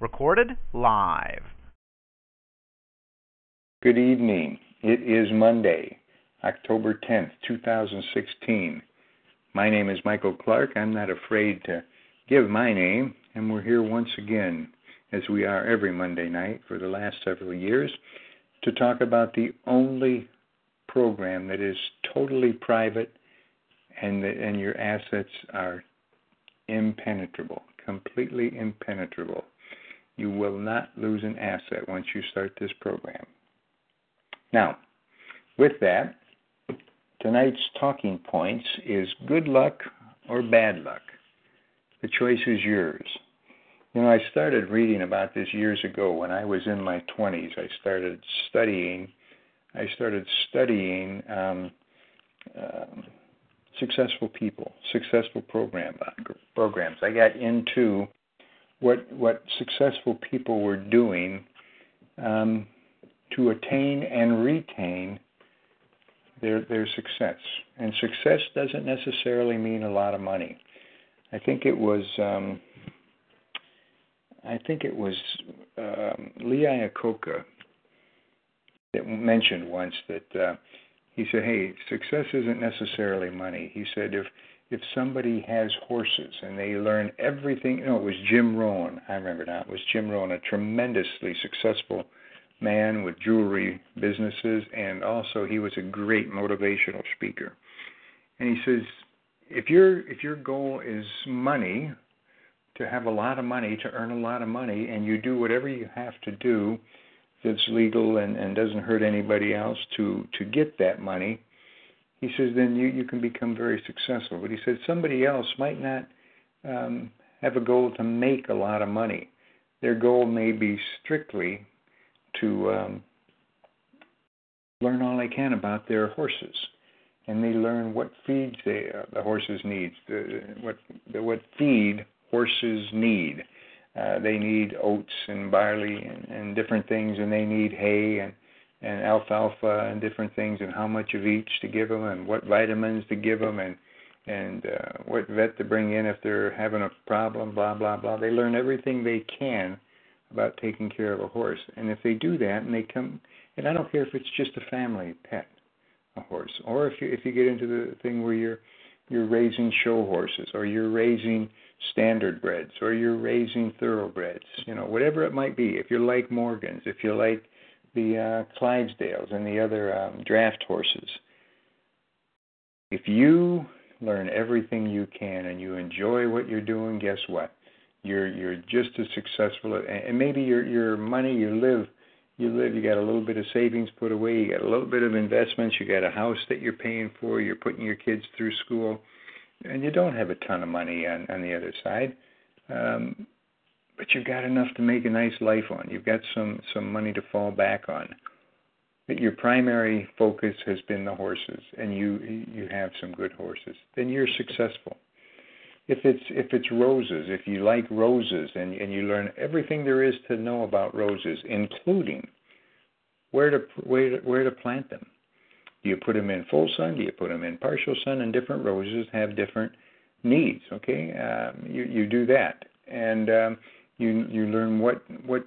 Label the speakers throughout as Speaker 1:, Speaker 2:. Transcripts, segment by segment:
Speaker 1: Recorded live.
Speaker 2: Good evening. It is Monday, October 10th, 2016. My name is Michael Clark. I'm not afraid to give my name, and we're here once again, as we are every Monday night for the last several years, to talk about the only program that is totally private and, the, and your assets are impenetrable, completely impenetrable. You will not lose an asset once you start this program. Now, with that, tonight's talking points is good luck or bad luck. The choice is yours. You know, I started reading about this years ago when I was in my 20s. I started studying. I started studying um, uh, successful people, successful program programs. I got into what what successful people were doing um, to attain and retain their their success. And success doesn't necessarily mean a lot of money. I think it was um, I think it was um, Lee Iacocca that mentioned once that uh, he said, "Hey, success isn't necessarily money." He said, "If if somebody has horses and they learn everything, you know, it was Jim Rohn. I remember now. It was Jim Rohn, a tremendously successful man with jewelry businesses, and also he was a great motivational speaker. And he says, if your if your goal is money, to have a lot of money, to earn a lot of money, and you do whatever you have to do that's legal and, and doesn't hurt anybody else to to get that money, he says then you you can become very successful. But he said somebody else might not um, have a goal to make a lot of money. Their goal may be strictly to um, learn all they can about their horses, and they learn what feeds they, uh, the horses need, the, what the, what feed horses need uh, they need oats and barley and, and different things, and they need hay and and alfalfa and different things, and how much of each to give them, and what vitamins to give them, and and uh, what vet to bring in if they're having a problem, blah blah blah. They learn everything they can about taking care of a horse, and if they do that, and they come, and I don't care if it's just a family pet, a horse, or if you if you get into the thing where you're you're raising show horses, or you're raising standard breds or you're raising thoroughbreds, you know, whatever it might be. If you like Morgans, if you like the uh, Clydesdales and the other um, draft horses, if you learn everything you can and you enjoy what you're doing, guess what? You're you're just as successful, and maybe your your money you live you live you got a little bit of savings put away you got a little bit of investments you got a house that you're paying for you're putting your kids through school and you don't have a ton of money on on the other side, um, but you've got enough to make a nice life on. You've got some some money to fall back on. But your primary focus has been the horses, and you you have some good horses. Then you're successful. If it's if it's roses, if you like roses, and and you learn everything there is to know about roses, including where to where to, where to plant them, do you put them in full sun? Do you put them in partial sun? And different roses have different needs. Okay, um, you you do that, and um, you you learn what what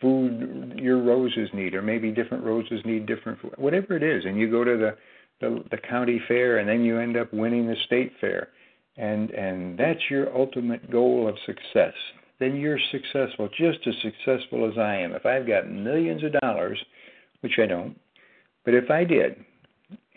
Speaker 2: food your roses need, or maybe different roses need different food, whatever it is. And you go to the, the the county fair, and then you end up winning the state fair, and and that's your ultimate goal of success. Then you're successful, just as successful as I am. If I've got millions of dollars, which I don't, but if I did,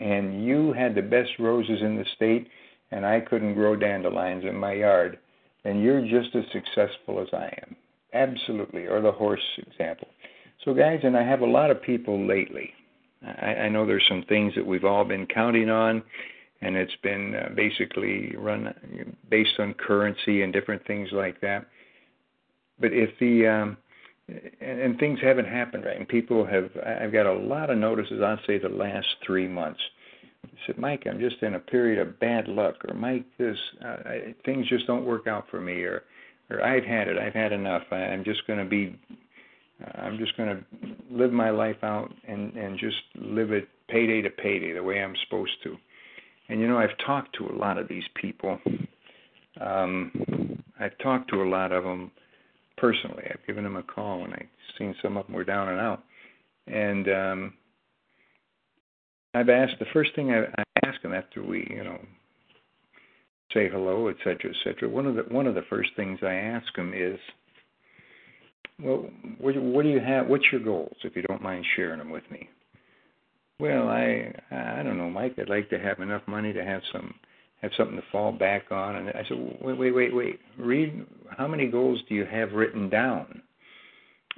Speaker 2: and you had the best roses in the state and I couldn't grow dandelions in my yard, then you're just as successful as I am. Absolutely. Or the horse example. So, guys, and I have a lot of people lately. I, I know there's some things that we've all been counting on, and it's been uh, basically run based on currency and different things like that. But if the um, and, and things haven't happened right. And people have, I've got a lot of notices, I'd say the last three months. I said, Mike, I'm just in a period of bad luck, or Mike, this, uh, I, things just don't work out for me, or, or I've had it, I've had enough. I, I'm just going to be, uh, I'm just going to live my life out and, and just live it payday to payday the way I'm supposed to. And you know, I've talked to a lot of these people. Um, I've talked to a lot of them personally. I've given them a call, and I've seen some of them were down and out. And um, I've asked the first thing I, I ask them after we, you know, say hello, et cetera, et cetera. One of the one of the first things I ask them is, well, what, what do you have? What's your goals? If you don't mind sharing them with me. Well, I I don't know, Mike. I'd like to have enough money to have some have something to fall back on. And I said, wait, wait, wait, wait. Read how many goals do you have written down?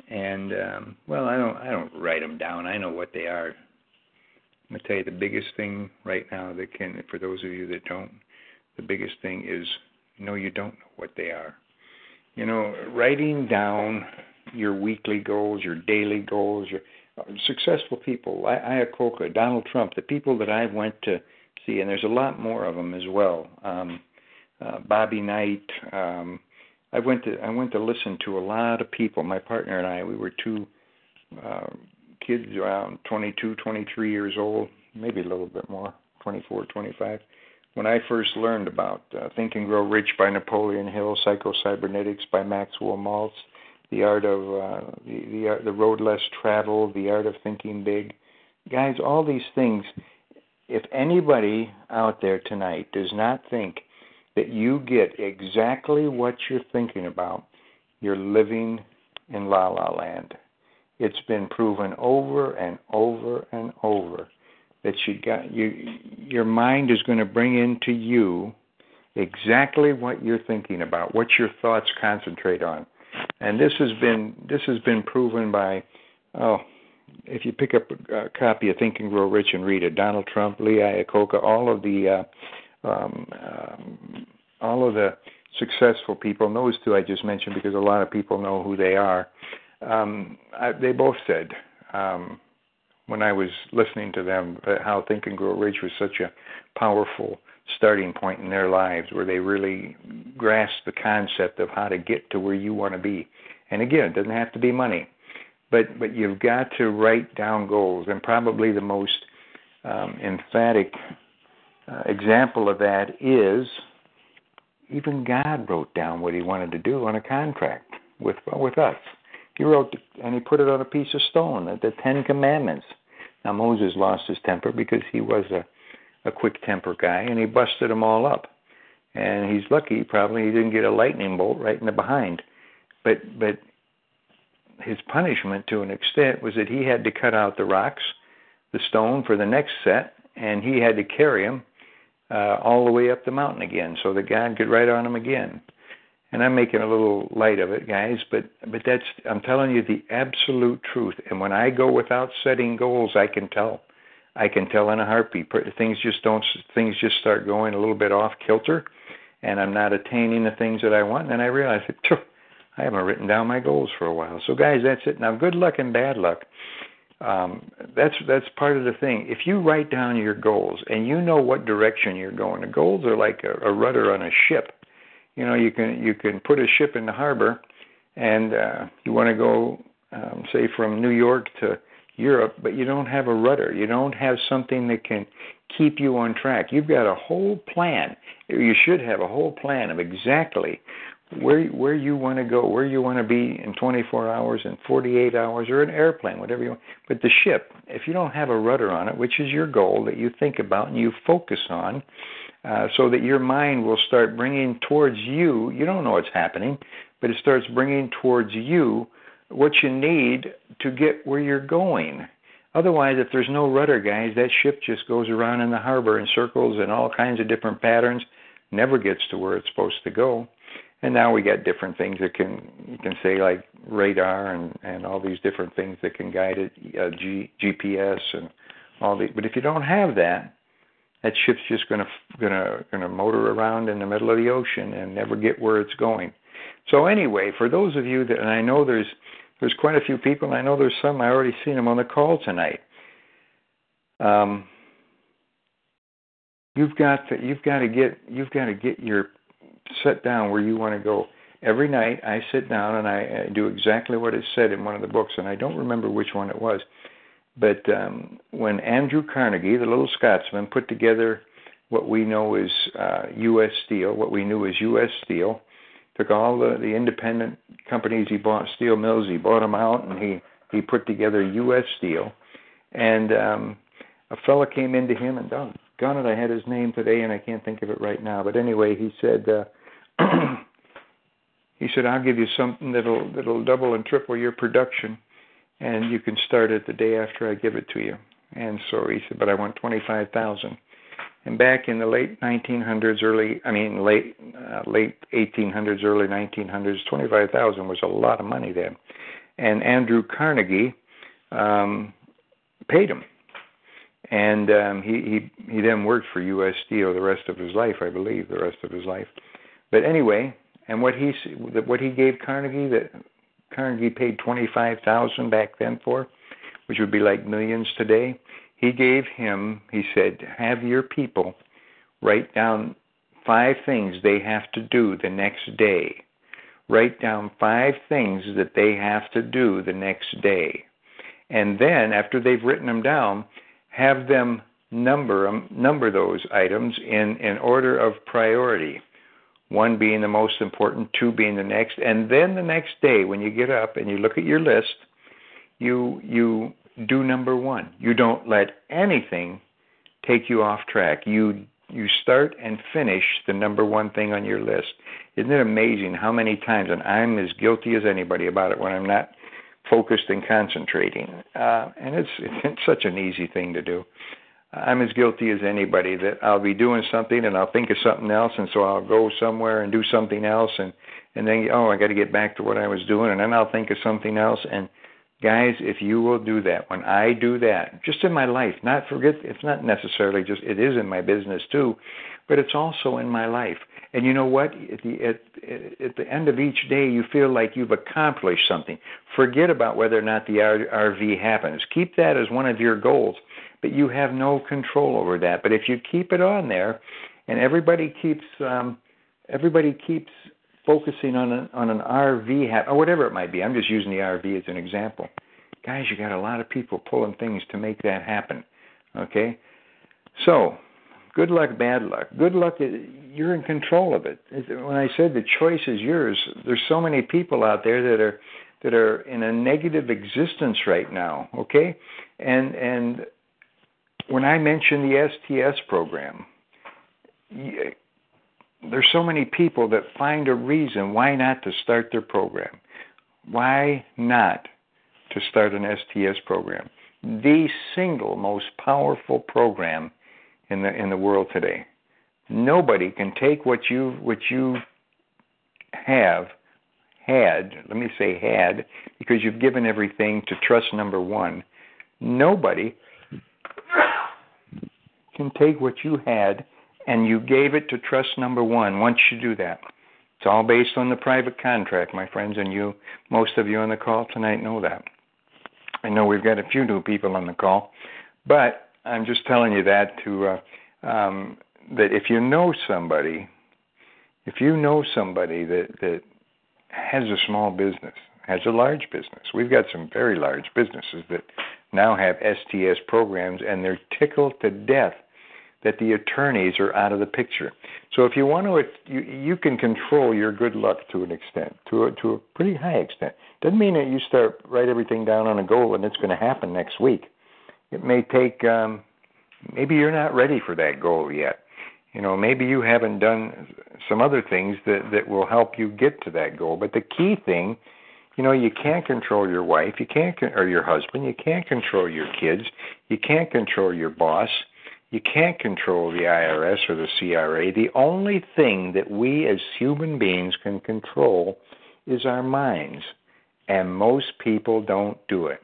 Speaker 2: And um, well, I don't I don't write them down. I know what they are. I'm gonna tell you the biggest thing right now that can, for those of you that don't, the biggest thing is no, you don't know what they are. You know, writing down your weekly goals, your daily goals, your successful people, Iacocca, Donald Trump, the people that I went to see, and there's a lot more of them as well. Um, uh, Bobby Knight. Um, I went to I went to listen to a lot of people. My partner and I, we were two uh, kids around 22, 23 years old, maybe a little bit more, 24, 25. When I first learned about uh, Think and Grow Rich by Napoleon Hill, Psycho Cybernetics by Maxwell Maltz, the art of uh, the the, the road less traveled, the art of thinking big, guys, all these things if anybody out there tonight does not think that you get exactly what you're thinking about, you're living in la la land. It's been proven over and over and over that you got you your mind is going to bring into you exactly what you're thinking about, what your thoughts concentrate on. And this has been this has been proven by oh if you pick up a, copy of Think and Grow Rich and read it, Donald Trump, Lee Iacocca, all of the uh, um, um, all of the successful people, and those two I just mentioned because a lot of people know who they are. Um, I, they both said um, when I was listening to them how Think and Grow Rich was such a powerful starting point in their lives where they really grasp the concept of how to get to where you want to be. And again, it doesn't have to be money but but you've got to write down goals, and probably the most um, emphatic uh, example of that is even God wrote down what He wanted to do on a contract with with us. He wrote and he put it on a piece of stone, the Ten Commandments. Now Moses lost his temper because he was a a quick temper guy, and he busted them all up. And he's lucky, probably he didn't get a lightning bolt right in the behind. But but his punishment to an extent was that he had to cut out the rocks, the stone for the next set, and he had to carry them uh, all the way up the mountain again, so that God could write on them again. And I'm making a little light of it, guys, but but that's I'm telling you the absolute truth. And when I go without setting goals, I can tell. I can tell in a heartbeat. Things just don't. Things just start going a little bit off kilter, and I'm not attaining the things that I want. And I realize I haven't written down my goals for a while. So, guys, that's it. Now, good luck and bad luck. Um, that's that's part of the thing. If you write down your goals and you know what direction you're going, the goals are like a, a rudder on a ship. You know, you can you can put a ship in the harbor, and uh, you want to go, um, say, from New York to Europe, but you don't have a rudder. You don't have something that can keep you on track. You've got a whole plan. You should have a whole plan of exactly where where you want to go, where you want to be in 24 hours, in 48 hours, or an airplane, whatever you want. But the ship, if you don't have a rudder on it, which is your goal that you think about and you focus on, uh, so that your mind will start bringing towards you. You don't know what's happening, but it starts bringing towards you what you need to get where you're going. Otherwise, if there's no rudder, guys, that ship just goes around in the harbor in circles and all kinds of different patterns, never gets to where it's supposed to go and now we got different things that can you can say like radar and and all these different things that can guide it uh, G, GPS and all the but if you don't have that that ship's just going to going to going to motor around in the middle of the ocean and never get where it's going. So anyway for those of you that and I know there's there's quite a few people and I know there's some I already seen them on the call tonight. Um you've got to you've got to get you've got to get your set down where you want to go. Every night I sit down and I do exactly what is said in one of the books, and I don't remember which one it was. But um, when Andrew Carnegie, the little Scotsman, put together what we know as uh, U.S. Steel, what we knew as U.S. Steel, took all the the independent companies he bought, steel mills, he bought them out, and he he put together U.S. Steel. And um, a fellow came into him, and oh, gone it, I had his name today, and I can't think of it right now. But anyway, he said. Uh, he said, "I'll give you something that'll that'll double and triple your production, and you can start it the day after I give it to you." And so he said, "But I want twenty-five thousand. And back in the late 1900s, early I mean late uh, late 1800s, early 1900s, 25,000 was a lot of money then. And Andrew Carnegie um, paid him, and um, he he he then worked for U.S. Steel the rest of his life, I believe, the rest of his life. But anyway, and what he what he gave Carnegie that Carnegie paid 25,000 back then for, which would be like millions today he gave him, he said, have your people write down five things they have to do the next day. Write down five things that they have to do the next day. And then, after they've written them down, have them number them, number those items in, in order of priority. One being the most important, two being the next, and then the next day when you get up and you look at your list, you you do number one. You don't let anything take you off track. You you start and finish the number one thing on your list. Isn't it amazing how many times, and I'm as guilty as anybody about it when I'm not focused and concentrating. Uh, and it's it's such an easy thing to do. I'm as guilty as anybody that I'll be doing something and I'll think of something else, and so I'll go somewhere and do something else, and and then oh I got to get back to what I was doing, and then I'll think of something else, and Guys, if you will do that, when I do that, just in my life, not forget, it's not necessarily just, it is in my business too, but it's also in my life. And you know what? At the, at, at the end of each day, you feel like you've accomplished something. Forget about whether or not the RV happens. Keep that as one of your goals, but you have no control over that. But if you keep it on there, and everybody keeps um, everybody keeps focusing on an on an RV ha- or whatever it might be. I'm just using the RV as an example. Guys, you got a lot of people pulling things to make that happen. Okay, so good luck, bad luck. Good luck, uh, you're in control of it. When I said the choice is yours, there's so many people out there that are that are in a negative existence right now. Okay, and and when I mentioned the STS program, there's so many people that find a reason why not to start their program. Why not to start an STS program? The single most powerful program in the in the world today. Nobody can take what you what you have had, let me say had, because you've given everything to trust number one. Nobody can take what you had and you gave it to trust number one once you do that. It's all based on the private contract, my friends, and you, most of you on the call tonight know that. I know we've got a few new people on the call, but I'm just telling you that to uh, um, that if you know somebody, if you know somebody that that has a small business, has a large business, we've got some very large businesses that now have STS programs, and they're tickled to death that the attorneys are out of the picture. So if you want to, you, you can control your good luck to an extent, to a, to a pretty high extent. Doesn't mean that you start write everything down on a goal and it's going to happen next week. It may take. Um, maybe you're not ready for that goal yet. You know, maybe you haven't done some other things that that will help you get to that goal. But the key thing, you know, you can't control your wife, you can't or your husband, you can't control your kids, you can't control your boss you can't control the IRS or the CRA. The only thing that we as human beings can control is our minds. And most people don't do it.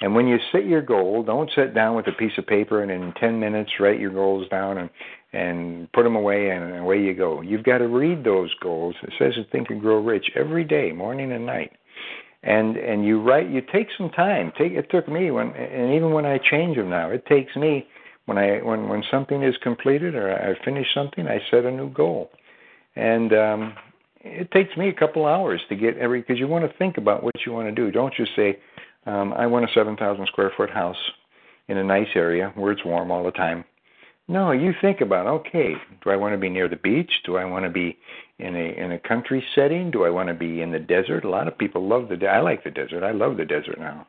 Speaker 2: And when you set your goal, don't sit down with a piece of paper and in 10 minutes write your goals down and and put them away and away you go. You've got to read those goals. It says in Think and Grow Rich every day, morning and night. And and you write. You take some time. Take it took me when and even when I change them now, it takes me when I when when something is completed or I finish something, I set a new goal, and um, it takes me a couple hours to get every because you want to think about what you want to do. Don't just say, um, "I want a 7,000 square foot house in a nice area where it's warm all the time." No, you think about okay, do I want to be near the beach? Do I want to be in a in a country setting? Do I want to be in the desert? A lot of people love the I like the desert. I love the desert now.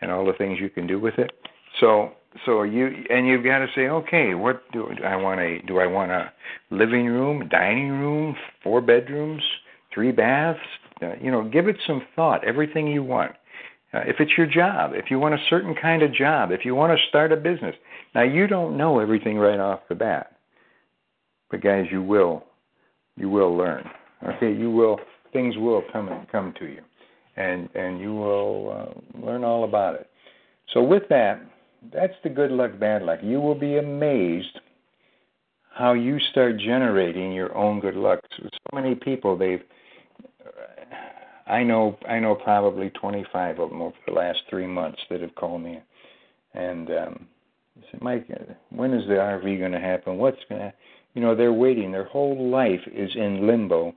Speaker 2: And all the things you can do with it. So so you and you've got to say, okay, what do I want a do I want a living room, dining room, four bedrooms, three baths? Uh, you know, give it some thought. Everything you want. Uh, if it's your job, if you want a certain kind of job, if you want to start a business. Now you don't know everything right off the bat, but guys, you will, you will learn. Okay, you will. Things will come come to you, and and you will uh, learn all about it. So with that, that's the good luck, bad luck. You will be amazed how you start generating your own good luck. So many people they've I know I know probably 25 of them over the last three months that have called me, and um, said, Mike, when is the RV going to happen? What's going to, you know, they're waiting. Their whole life is in limbo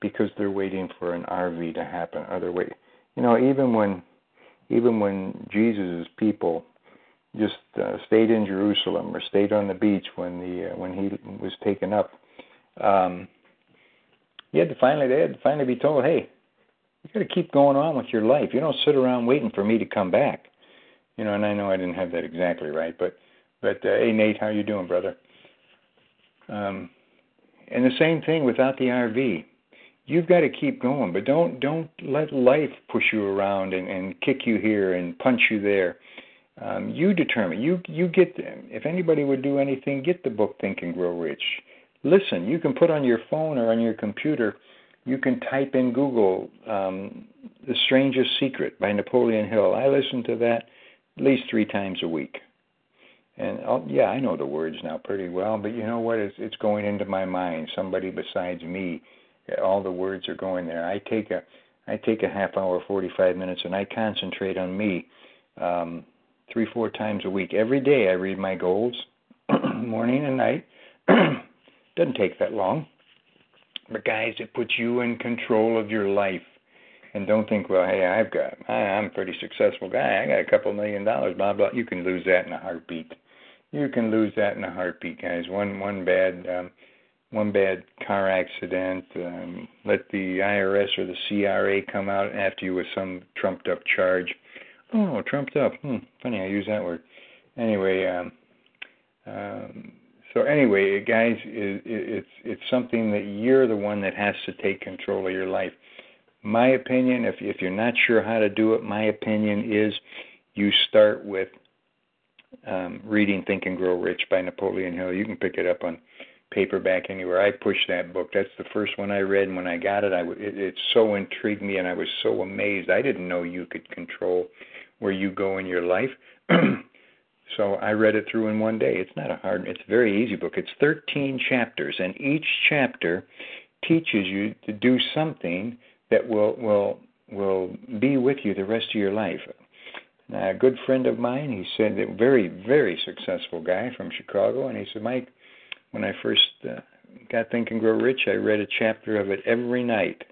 Speaker 2: because they're waiting for an RV to happen. Wait, you know, even when, even when Jesus' people just uh, stayed in Jerusalem or stayed on the beach when the uh, when he was taken up. Um, he had to finally they had to finally be told, hey, you got to keep going on with your life. You don't sit around waiting for me to come back. You know, and I know I didn't have that exactly right, but but uh, hey Nate, how you doing, brother? Um, and the same thing without the RV. You've got to keep going, but don't don't let life push you around and, and kick you here and punch you there. Um, you determine. You you get. If anybody would do anything, get the book Think and Grow Rich. Listen. You can put on your phone or on your computer. You can type in Google um, "The Strangest Secret" by Napoleon Hill. I listen to that at least three times a week. And I'll, yeah, I know the words now pretty well, but you know what? It's it's going into my mind. Somebody besides me, all the words are going there. I take a I take a half hour, 45 minutes, and I concentrate on me. Um, three, four times a week. Every day I read my goals, morning and night. Doesn't take that long. But guys, it puts you in control of your life. And don't think, well, hey, I've got, I'm a pretty successful guy. I got a couple million dollars, blah blah. You can lose that in a heartbeat. You can lose that in a heartbeat, guys. One one bad um, one bad car accident. Um, let the IRS or the CRA come out after you with some trumped up charge Oh, trumped up. Hmm, funny, I use that word. Anyway, um, um, so anyway, guys, it, it, it's it's something that you're the one that has to take control of your life. My opinion, if if you're not sure how to do it, my opinion is you start with um, reading Think and Grow Rich by Napoleon Hill. You can pick it up on paperback anywhere. I pushed that book. That's the first one I read, and when I got it, I it, it so intrigued me, and I was so amazed. I didn't know you could control where you go in your life. so I read it through in one day. It's not a hard, it's a very easy book. It's 13 chapters, and each chapter teaches you to do something that will will will be with you the rest of your life. Now, a good friend of mine, he said, a very very successful guy from Chicago, and he said, Mike, when I first uh, got Think and Grow Rich, I read a chapter of it every night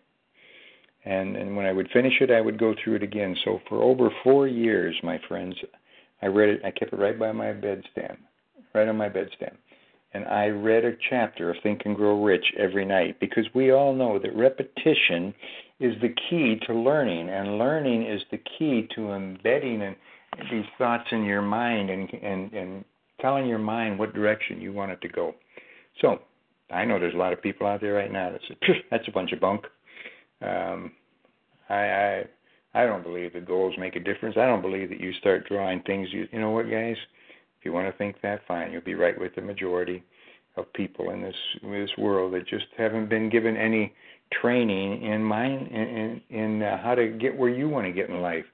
Speaker 2: and and when I would finish it, I would go through it again. So for over four years, my friends, I read it. I kept it right by my bedstand, right on my bedstand, and I read a chapter of Think and Grow Rich every night because we all know that repetition is the key to learning, and learning is the key to embedding and these thoughts in your mind and and and telling your mind what direction you want it to go. So I know there's a lot of people out there right now that say that's a bunch of bunk. Um, I, I I don't believe the goals make a difference. I don't believe that you start drawing things. You you know what, guys? If you want to think that, fine. You'll be right with the majority of people in this in this world that just haven't been given any training in mind in in, in uh, how to get where you want to get in life.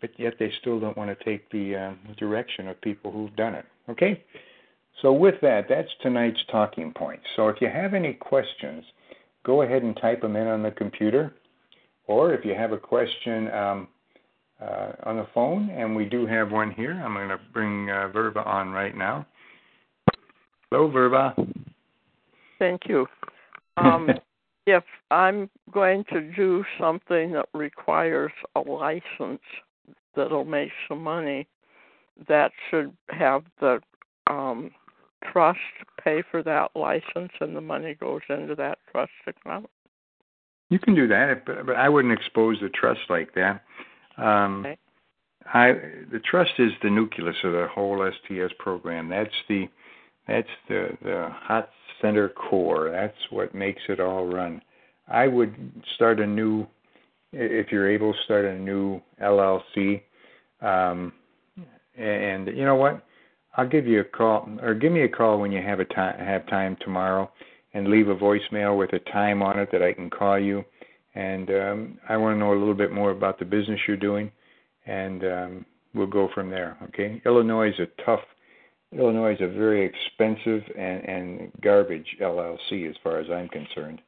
Speaker 2: But yet they still don't want to take the uh, direction of people who've done it. Okay. So with that, that's tonight's talking point. So if you have any questions go ahead and type them in on the computer. Or if you have a question um, uh, on the phone, and we do have one here, I'm going to bring uh, Verba on right now. Hello, Verba.
Speaker 3: Thank you. Um, if I'm going to do something that requires a license that'll make some money, that should have the um, trust pay for that license and the money goes into that trust account?
Speaker 2: You can do that, but, but I wouldn't expose the trust like that. Um,
Speaker 3: Okay.
Speaker 2: I the trust is the nucleus of the whole STS program. That's the that's the the hot center core. That's what makes it all run. I would start a new if you're able start a new LLC. Um, and you know what? I'll give you a call or give me a call when you have a time have time tomorrow and leave a voicemail with a time on it that I can call you. And um, I want to know a little bit more about the business you're doing, and um, we'll go from there. Okay? Illinois is a tough. Illinois is a very expensive and, and garbage LLC as far as I'm concerned.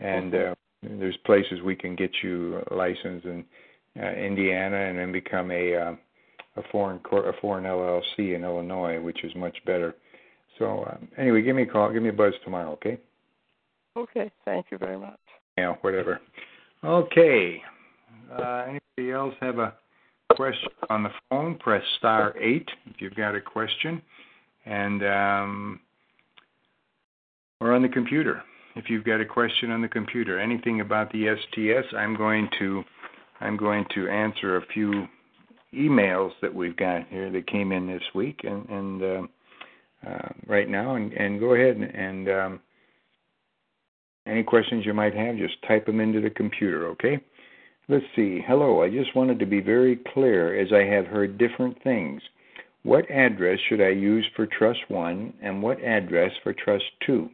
Speaker 2: And uh, there's places we can get you licensed in uh, Indiana and then become a uh, a foreign a foreign LLC in Illinois, which is much better. So um, anyway, give me a call, give me a buzz tomorrow, okay?
Speaker 3: Okay, thank you very much.
Speaker 2: Yeah, whatever. Okay. Uh, anybody else have a question on the phone? Press star eight if you've got a question, and um, or on the computer if you've got a question on the computer. Anything about the STS? I'm going to I'm going to answer a few emails that we've got here that came in this week and and uh, uh, right now. And, and go ahead and, and um, any questions you might have just type them into the computer okay? Let's see. Hello. I just wanted to be very clear as i have heard different things. What address should i use for trust 1 and what address for trust 2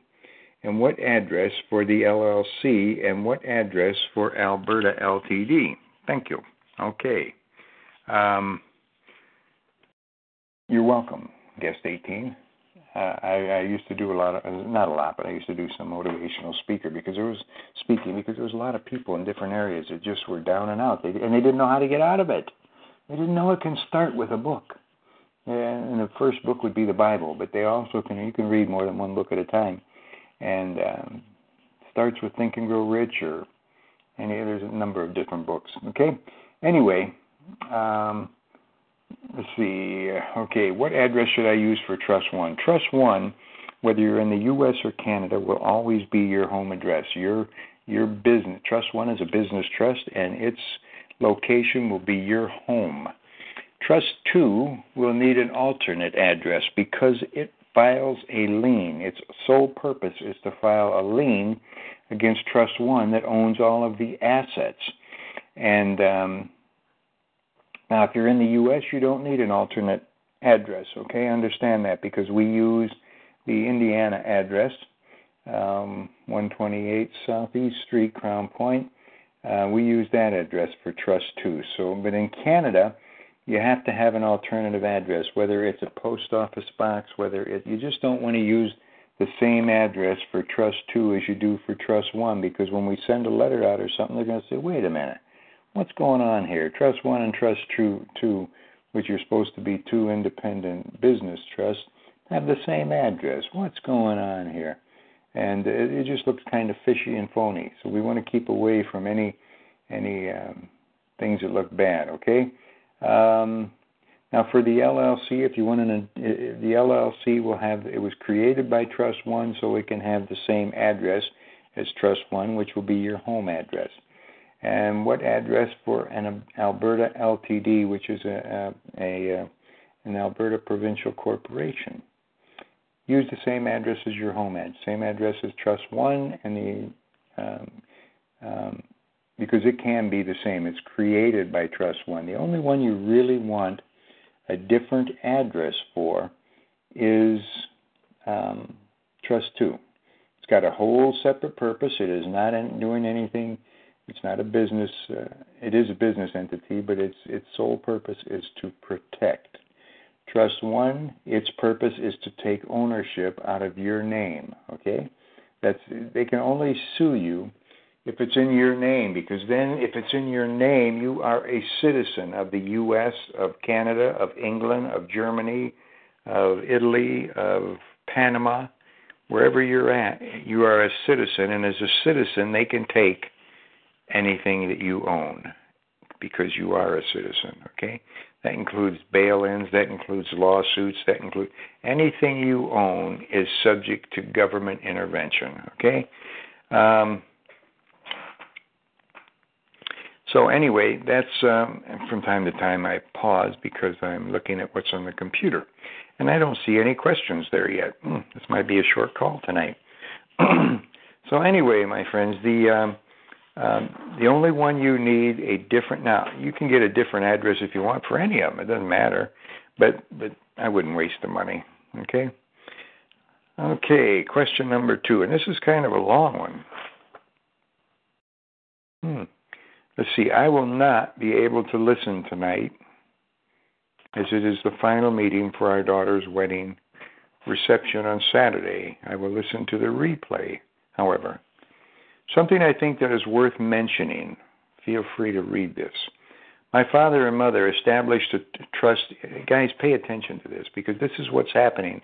Speaker 2: and what address for the llc and what address for alberta ltd thank you. Okay. Um, you're welcome, guest 18. Uh, I, I used to do a lot of, not a lot, but I used to do some motivational speaker because there was speaking because there was a lot of people in different areas that just were down and out, they, and they didn't know how to get out of it. They didn't know it can start with a book, and the first book would be the Bible, but they also can you can read more than one book at a time, and um, starts with Think and Grow Rich or any there's a number of different books. Okay, anyway, um, let's see. Okay, what address should I use for Trust One? Trust One, whether you're in the U.S. or Canada, will always be your home address. Your your business Trust One is a business trust, and its location will be your home. Trust Two will need an alternate address because it files a lien. Its sole purpose is to file a lien against Trust One that owns all of the assets. And um, now, if you're in the U.S., you don't need an alternate address, okay? Understand that because we use the Indiana address, um, 128 Southeast Street, Crown Point. Uh, we use that address for Trust 2. So, but in Canada, you have to have an alternative address, whether it's a post office box, whether it, you just don't want to use the same address for Trust 2 as you do for Trust 1 because when we send a letter out or something, they're going to say, wait a minute what's going on here? Trust one and trust two, two, which are supposed to be two independent business trusts, have the same address. What's going on here? And it, it just looks kind of fishy and phony. So we want to keep away from any any um, things that look bad. Okay. Um, now for the LLC, if you want an, the LLC will have it was created by Trust One, so it can have the same address as Trust One, which will be your home address and what address for an Alberta LTD, which is a, a, a, an Alberta provincial corporation. Use the same address as your home ad, same address as Trust One, and the um, um, because it can be the same. It's created by Trust One. The only one you really want a different address for is um, Trust Two. It's got a whole separate purpose. It is not doing anything it's not a business. Uh, it is a business entity, but its its sole purpose is to protect. Trust one, its purpose is to take ownership out of your name. Okay, that's they can only sue you if it's in your name, because then if it's in your name, you are a citizen of the U.S., of Canada, of England, of Germany, of Italy, of Panama, wherever you're at, you are a citizen, and as a citizen, they can take anything that you own because you are a citizen, okay? That includes bail ins, that includes lawsuits, that includes anything you own is subject to government intervention, okay? Um, so, anyway, that's um, from time to time I pause because I'm looking at what's on the computer. And I don't see any questions there yet. Hmm, this might be a short call tonight. so, anyway, my friends, the. Um, um, the only one you need a different now you can get a different address if you want for any of them. It doesn't matter, but but I wouldn't waste the money. Okay. Okay. Question number two, and this is kind of a long one. Hmm. Let's see. I will not be able to listen tonight, as it is the final meeting for our daughter's wedding reception on Saturday. I will listen to the replay, however. Something I think that is worth mentioning. Feel free to read this. My father and mother established a trust. Guys, pay attention to this because this is what's happening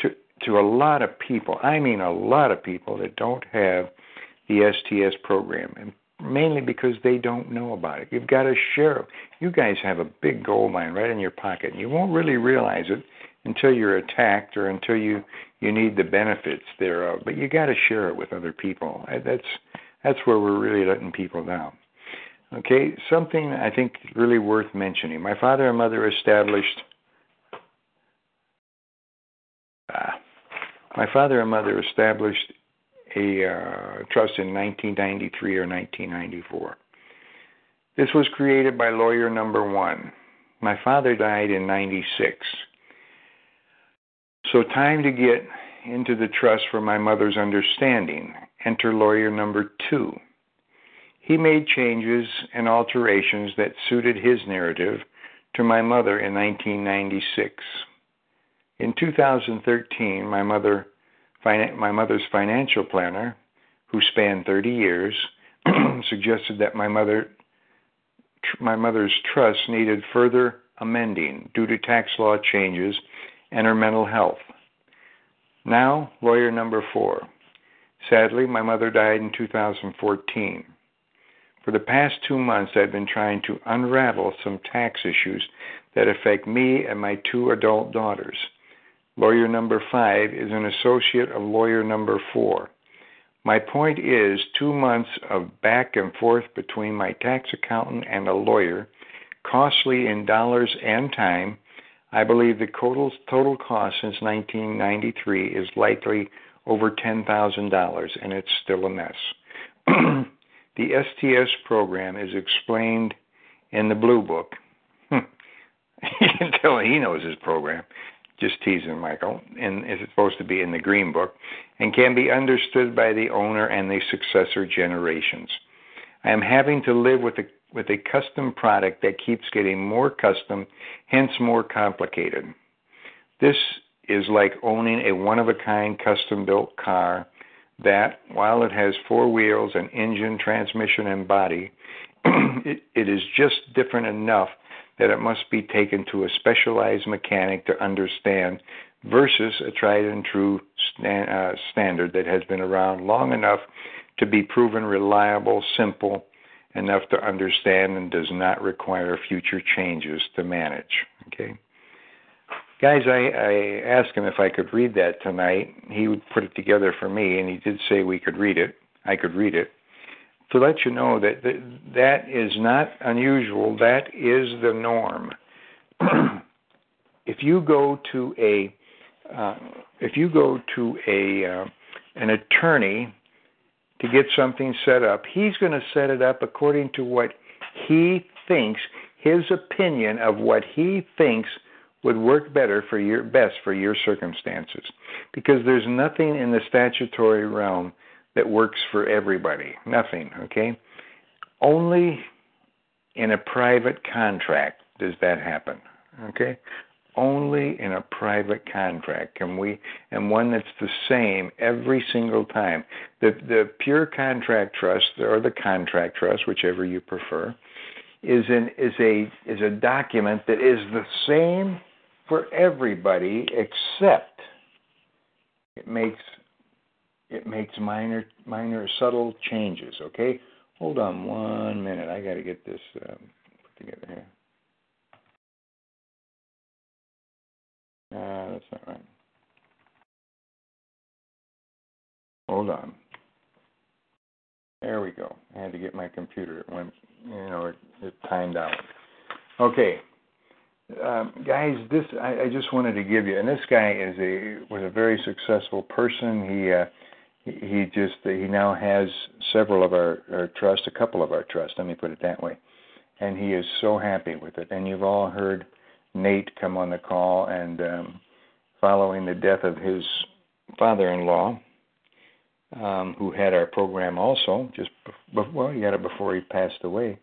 Speaker 2: to to a lot of people. I mean, a lot of people that don't have the STS program, and mainly because they don't know about it. You've got to share. You guys have a big gold mine right in your pocket. And you won't really realize it until you're attacked or until you you need the benefits thereof. But you got to share it with other people. That's that's where we're really letting people down. Okay, something I think really worth mentioning. My father and mother established. Uh, my father and mother established a uh, trust in 1993 or 1994. This was created by lawyer number one. My father died in 96. So, time to get into the trust for my mother's understanding. Enter lawyer number two. He made changes and alterations that suited his narrative to my mother in 1996. In 2013, my mother, my mother's financial planner, who spanned 30 years, suggested that my mother, my mother's trust needed further amending due to tax law changes and her mental health. Now, lawyer number four. Sadly, my mother died in 2014. For the past two months, I've been trying to unravel some tax issues that affect me and my two adult daughters. Lawyer number five is an associate of lawyer number four. My point is two months of back and forth between my tax accountant and a lawyer, costly in dollars and time, I believe the total, cost since 1993 is likely over $10,000, and it's still a mess. the STS program is explained in the Blue Book. Hmm. you can tell he knows his program. Just teasing, Michael. And is supposed to be in the Green Book, and can be understood by the owner and the successor generations. I am having to live with the with a custom product that keeps getting more custom, hence more complicated. This is like owning a one of a kind custom built car that, while it has four wheels, an engine, transmission, and body, it, it is just different enough that it must be taken to a specialized mechanic to understand versus a tried and true uh, standard that has been around long enough to be proven reliable, simple, enough to understand and does not require future changes to manage. Okay. Guys, I, I asked him if I could read that tonight. He would put it together for me, and he did say we could read it. I could read it. To let you know that that, is not unusual, that is the norm. if you go to a uh, if you go to a uh, an attorney to get something set up, he's going to set it up according to what he thinks, his opinion of what he thinks would work better for your best for your circumstances. Because there's nothing in the statutory realm that works for everybody. Nothing, okay? Only in a private contract does that happen. Okay? Only in a private contract. Can we and one that's the same every single time. The the pure contract trust or the contract trust whichever you prefer is an is a is a document that is the same for everybody except it makes it makes minor minor subtle changes okay? Hold on one minute. I got to get this um, together here. Uh, that's not right. Hold on. There we go. I had to get my computer. It went, you know, it, it timed out. Okay, um, guys, this I, I just wanted to give you, and this guy is a was a very successful person. He uh, he, he just he now has several of our, our trust, a couple of our trust. Let me put it that way, and he is so happy with it. And you've all heard Nate come on the call, and um, following the death of his father-in-law, um, who had our program also, just before, well, he had it before he passed away.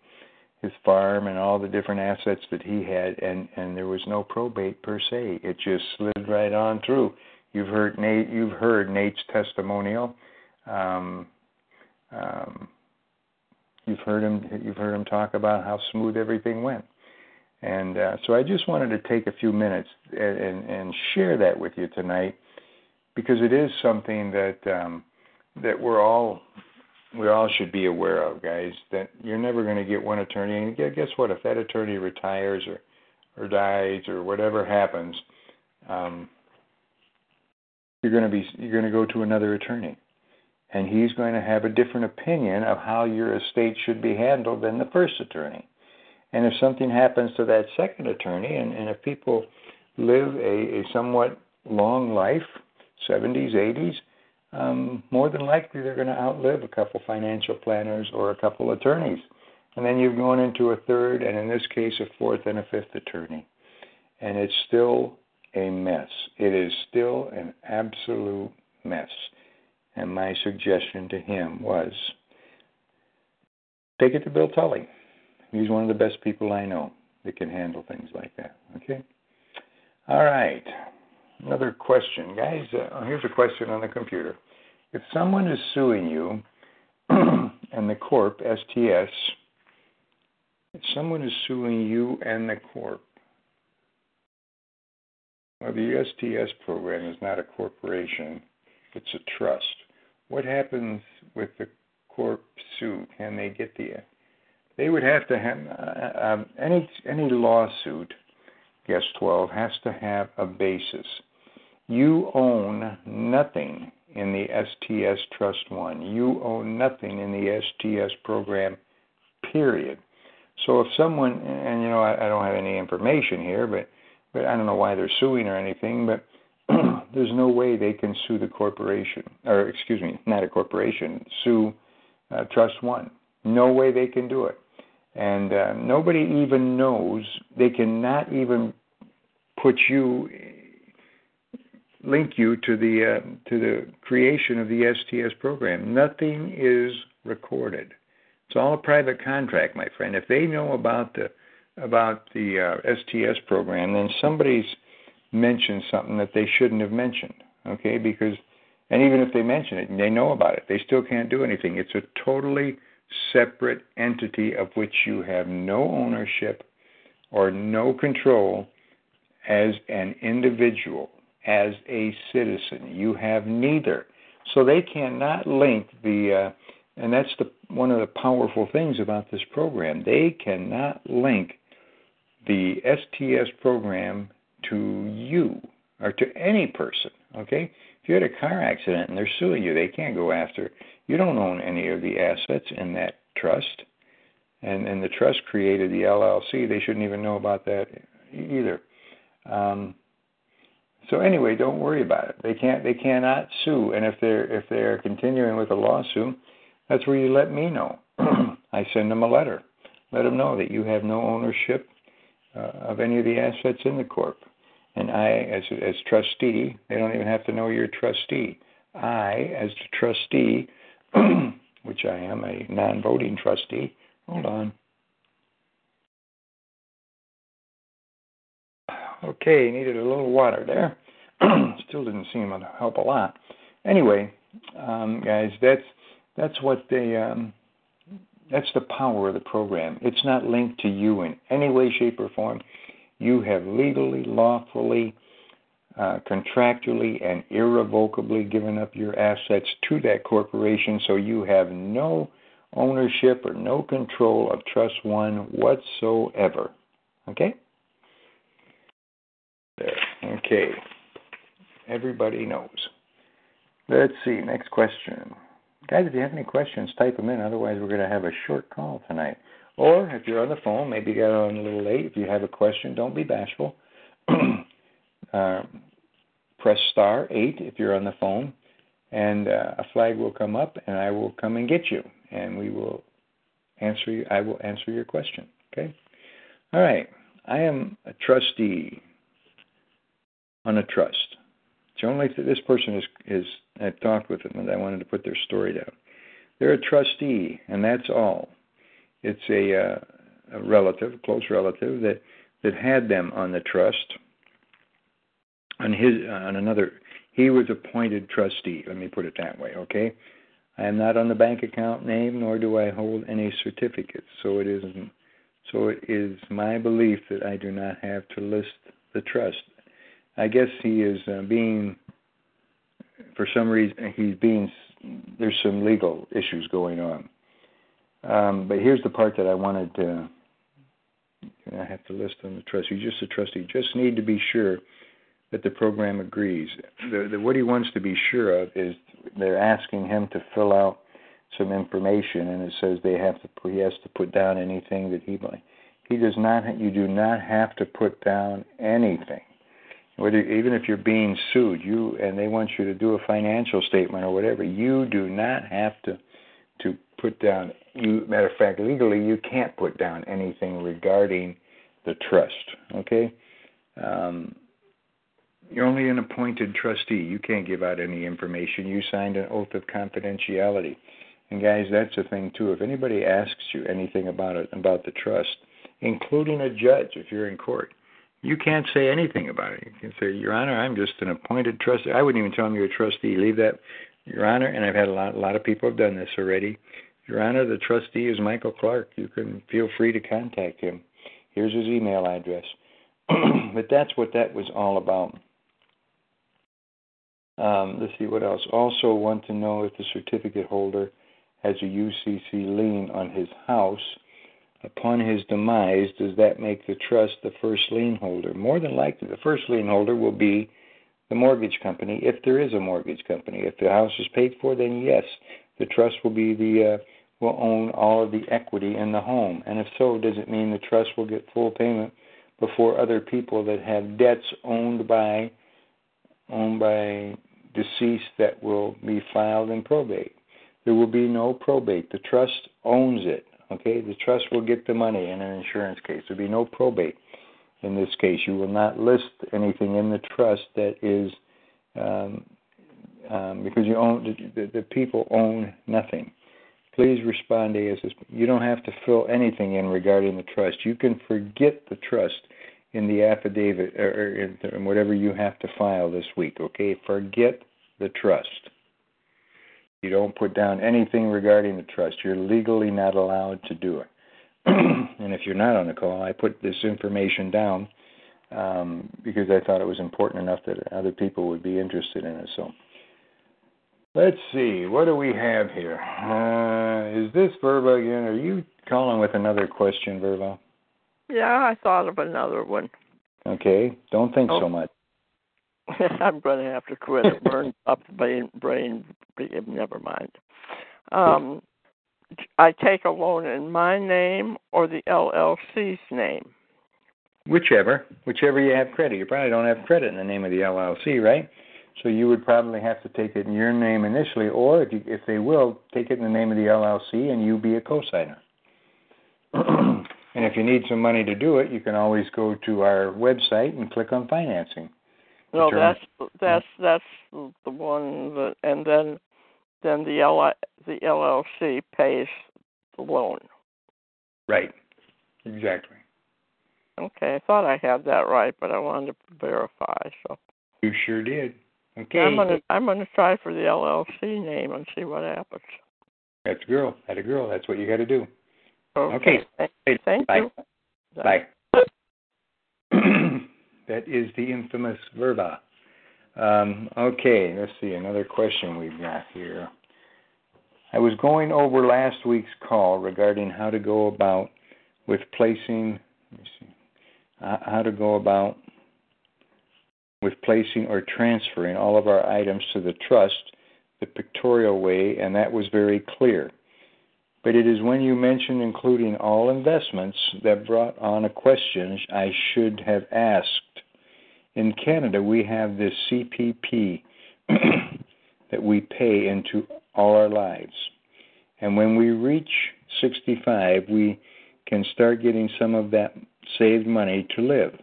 Speaker 2: His farm and all the different assets that he had and and there was no probate per se. It just slid right on through. You've heard Nate you've heard Nate's testimonial. Um um you've heard him you've heard him talk about how smooth everything went. And uh, so I just wanted to take a few minutes and, and, and share that with you tonight because it is something that um, that we're all we all should be aware of, guys, that you're never going to get one attorney. And guess what? If that attorney retires or or dies or whatever happens, um, you're going to be you're going to go to another attorney, and he's going to have a different opinion of how your estate should be handled than the first attorney. And if something happens to that second attorney, and, and if people live a, a somewhat long life, 70s, 80s, um, more than likely they're going to outlive a couple financial planners or a couple attorneys. And then you've gone into a third, and in this case, a fourth and a fifth attorney. And it's still a mess. It is still an absolute mess. And my suggestion to him was take it to Bill Tully. He's one of the best people I know that can handle things like that. Okay? All right. Another question, guys. Uh, here's a question on the computer. If someone is suing you and the corp, STS, if someone is suing you and the corp, well, the STS program is not a corporation, it's a trust. What happens with the corp suit? Can they get the. They would have to have. Uh, um, any, any lawsuit, guess 12, has to have a basis you own nothing in the STS Trust 1. You own nothing in the STS program, period. So if someone, and you know, I, I don't have any information here, but but I don't know why they're suing or anything, but there's no way they can sue the corporation, or excuse me, not a corporation, sue uh, Trust One. No way they can do it, and uh, nobody even knows. They cannot even put you link you to the uh, to the creation of the STS program. Nothing is recorded. It's all a private contract, my friend. If they know about the about the uh, STS program, then somebody's mentioned something that they shouldn't have mentioned. Okay, because and even if they mention it and they know about it, they still can't do anything. It's a totally separate entity of which you have no ownership or no control as an individual as a citizen. You have neither. So they cannot link the, uh, and that's the one of the powerful things about this program. They cannot link the STS program to you or to any person. Okay, if you had a car accident and they're suing you, they can't go after. You don't own any of the assets in that trust, and and the trust created the LLC. They shouldn't even know about that either. Um, so anyway, don't worry about it. They can't they cannot sue, and if they're if they're continuing with a lawsuit, that's where you let me know. I send them a letter, let them know that you have no ownership uh, of any of the assets in the corp, and I, as as trustee, they don't even have to know you're trustee. I, as the trustee, which I am a non-voting trustee. Hold on. Okay, needed a little water there. Still didn't seem to help a lot. Anyway, um, guys, that's that's what they um, that's the power of the program. It's not linked to you in any way, shape, or form. You have legally, lawfully, uh, contractually, and irrevocably given up your assets to that corporation, so you have no ownership or no control of Trust One whatsoever. Okay? Okay. Everybody knows. Let's see. Next question. Guys, if you have any questions, type them in. Otherwise, we're going to have a short call tonight. Or if you're on the phone, maybe you got on a little late. If you have a question, don't be bashful. uh, press star eight if you're on the phone, and uh, a flag will come up, and I will come and get you, and we will answer you. I will answer your question. Okay. All right. I am a trustee on a trust. It's only this person is is I've talked with them and I wanted to put their story down. They're a trustee, and that's all. It's a, uh, a relative, close relative that that had them on the trust. On his on another, he was appointed trustee. Let me put it that way. Okay, I am not on the bank account name, nor do I hold any certificates. So it is so it is my belief that I do not have to list the trust I guess he is uh, being, for some reason, he's being. There's some legal issues going on. Um, but here's the part that I wanted to. I have to list on the trust. You just a trustee. Just need to be sure that the program agrees. The, the, what he wants to be sure of is they're asking him to fill out some information, and it says they have to. He has to put down anything that he. He does not. You do not have to put down anything whether even if you're being sued, you and they want you to do a financial statement or whatever, you do not have to to put down. You matter of fact, legally, you can't put down anything regarding the trust. Okay, um, you're only an appointed trustee. You can't give out any information. You signed an oath of confidentiality. And guys, that's the thing too. If anybody asks you anything about it about the trust, including a judge, if you're in court, you can't say anything about it. You can say, Your Honor, I'm just an appointed trustee. I wouldn't even tell them you're a trustee. Leave that, Your Honor. And I've had a lot, a lot of people have done this already. Your Honor, the trustee is Michael Clark. You can feel free to contact him. Here's his email address. but that's what that was all about. Um, let's see what else. Also, want to know if the certificate holder has a UCC lien on his house upon his demise, does that make the trust the first lien holder? More than likely, the first lien holder will be the mortgage company, if there is a mortgage company. If the house is paid for, then yes, the trust will be the uh, will own all of the equity in the home. And if so, does it mean the trust will get full payment before other people that have debts owned by owned by deceased that will be filed in probate? There will be no probate. The trust owns it. Okay, the trust will get the money in an insurance case. There'll be no probate in this case. You will not list anything in the trust that is um, um, because you own the, the, people own nothing. Please respond to ASS. You don't have to fill anything in regarding the trust. You can forget the trust in the affidavit or in whatever you have to file this week. Okay, forget the trust. You don't put down anything regarding the trust. You're legally not allowed to do it. and if you're not on the call, I put this information down um, because I thought it was important enough that other people would be interested in it. So let's see, what do we have here? Uh, is this Verba again? Are you calling with another question, Verba?
Speaker 3: Yeah, I thought of another one.
Speaker 2: Okay, don't think oh. so much.
Speaker 3: I'm going to have to quit. It burns up the brain. Brain. Never mind. Um, I take a loan in my name or the LLC's name.
Speaker 2: Whichever, whichever you have credit. You probably don't have credit in the name of the LLC, right? So you would probably have to take it in your name initially, or if you, if they will, take it in the name of the LLC and you be a co-signer. and if you need some money to do it, you can always go to our website and click on financing.
Speaker 3: No, that's that's that's the one that, and then then the L the LLC pays the loan.
Speaker 2: Right. Exactly.
Speaker 3: Okay, I thought I had that right, but I wanted to verify. So.
Speaker 2: You sure did. Okay.
Speaker 3: I'm gonna I'm gonna try for the LLC name and see what happens.
Speaker 2: That's a girl. That's a girl. That's what you got to do.
Speaker 3: Okay. okay. Thank
Speaker 2: Bye.
Speaker 3: you.
Speaker 2: Bye. That is the infamous verba. Um, okay, let's see another question we've got here. I was going over last week's call regarding how to go about with placing, let me see, uh, how to go about with placing or transferring all of our items to the trust the pictorial way, and that was very clear. But it is when you mentioned including all investments that brought on a question I should have asked. In Canada, we have this CPP that we pay into all our lives. And when we reach 65, we can start getting some of that saved money to live.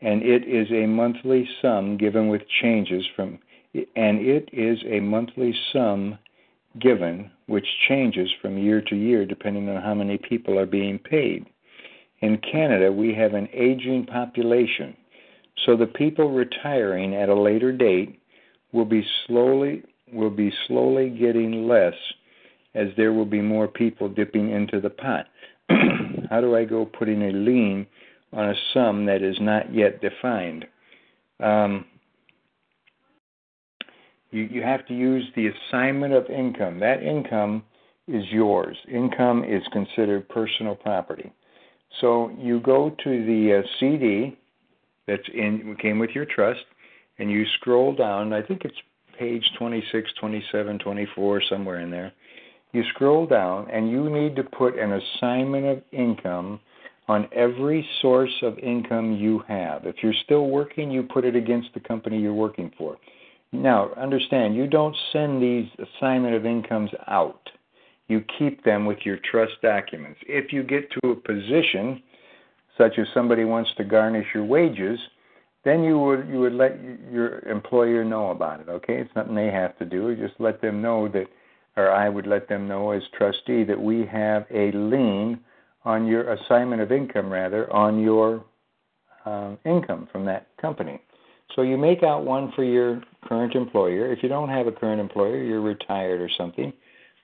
Speaker 2: And it is a monthly sum given with changes from and it is a monthly sum given which changes from year to year depending on how many people are being paid. In Canada, we have an aging population, so the people retiring at a later date will be slowly will be slowly getting less as there will be more people dipping into the pot. how do I go putting a lien on a sum that is not yet defined? Um, you, you have to use the assignment of income. That income is yours. Income is considered personal property. So you go to the uh, CD that's in came with your trust, and you scroll down. I think it's page 26, 27, 24, somewhere in there. You scroll down, and you need to put an assignment of income on every source of income you have. If you're still working, you put it against the company you're working for. Now, understand, you don't send these assignment of incomes out. You keep them with your trust documents. If you get to a position, such as somebody wants to garnish your wages, then you would you would let your employer know about it. Okay, it's nothing they have to do. You just let them know that, or I would let them know as trustee that we have a lien on your assignment of income, rather, on your uh, income from that company. So you make out one for your current employer. If you don't have a current employer, you're retired or something,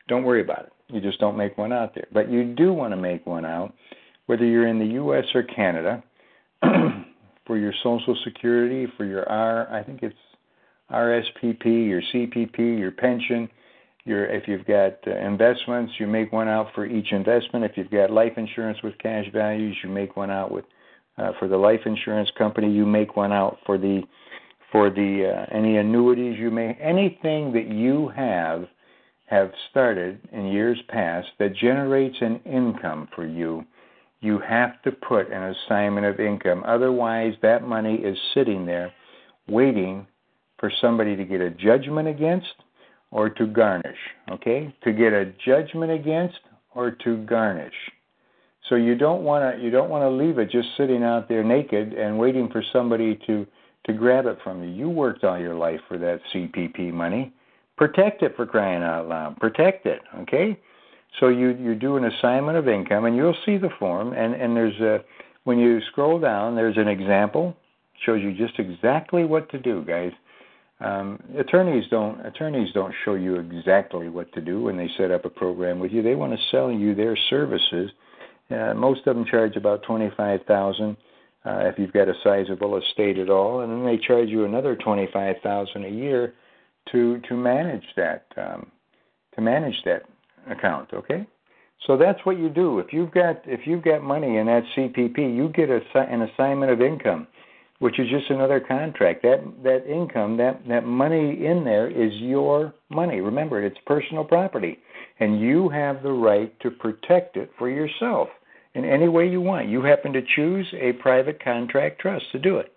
Speaker 2: don't worry about it. You just don't make one out there. But you do want to make one out, whether you're in the U.S. or Canada, for your Social Security, for your R, I think it's RSPP, your CPP, your pension. Your, if you've got uh, investments, you make one out for each investment. If you've got life insurance with cash values, you make one out with uh, for the life insurance company. You make one out for the for the uh, any annuities you may anything that you have have started in years past that generates an income for you you have to put an assignment of income otherwise that money is sitting there waiting for somebody to get a judgment against or to garnish okay to get a judgment against or to garnish so you don't want to you don't want to leave it just sitting out there naked and waiting for somebody to to grab it from you. You worked all your life for that CPP money. Protect it for crying out loud. Protect it, okay? So you you do an assignment of income, and you'll see the form. And and there's a when you scroll down, there's an example shows you just exactly what to do, guys. Um, attorneys don't attorneys don't show you exactly what to do when they set up a program with you. They want to sell you their services. Uh, most of them charge about twenty five thousand uh, if you've got a sizable estate at all, and then they charge you another twenty five thousand a year to to manage that um, to manage that account. Okay, so that's what you do. If you've got if you've got money in that CPP, you get a, an assignment of income, which is just another contract. That that income, that that money in there is your money. Remember, it's personal property, and you have the right to protect it for yourself in any way you want. You happen to choose a private contract trust to do it.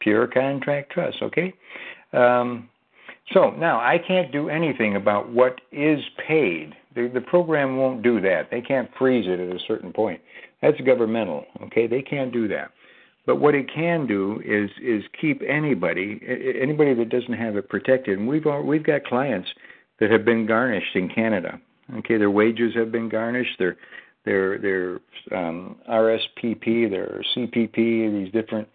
Speaker 2: Pure contract trust, okay? Um, so now I can't do anything about what is paid. The, the program won't do that. They can't freeze it at a certain point. That's governmental, okay? They can't do that. But what it can do is is keep anybody anybody that doesn't have it protected. And we've all, we've got clients that have been garnished in Canada. Okay, their wages have been garnished. Their their their um, RSPP, their CPP, these different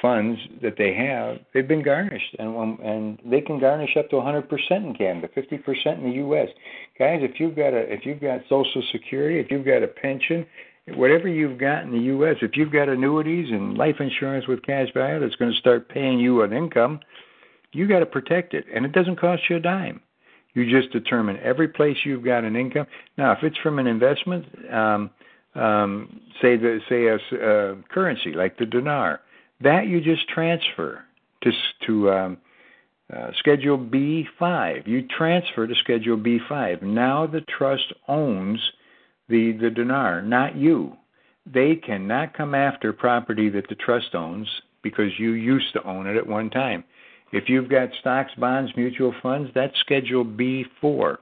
Speaker 2: funds that they have, they've been garnished, and um, and they can garnish up to 100% in Canada, 50% in the U.S. Guys, if you've got a if you've got Social Security, if you've got a pension, whatever you've got in the U.S., if you've got annuities and life insurance with cash value that's going to start paying you an income, you got to protect it, and it doesn't cost you a dime. You just determine every place you've got an income. Now, if it's from an investment, um, um, say the say a uh, currency like the dinar, that you just transfer to to um, uh, Schedule B5. You transfer to Schedule B5. Now the trust owns the the dinar, not you. They cannot come after property that the trust owns because you used to own it at one time. If you've got stocks, bonds, mutual funds, that's Schedule B4.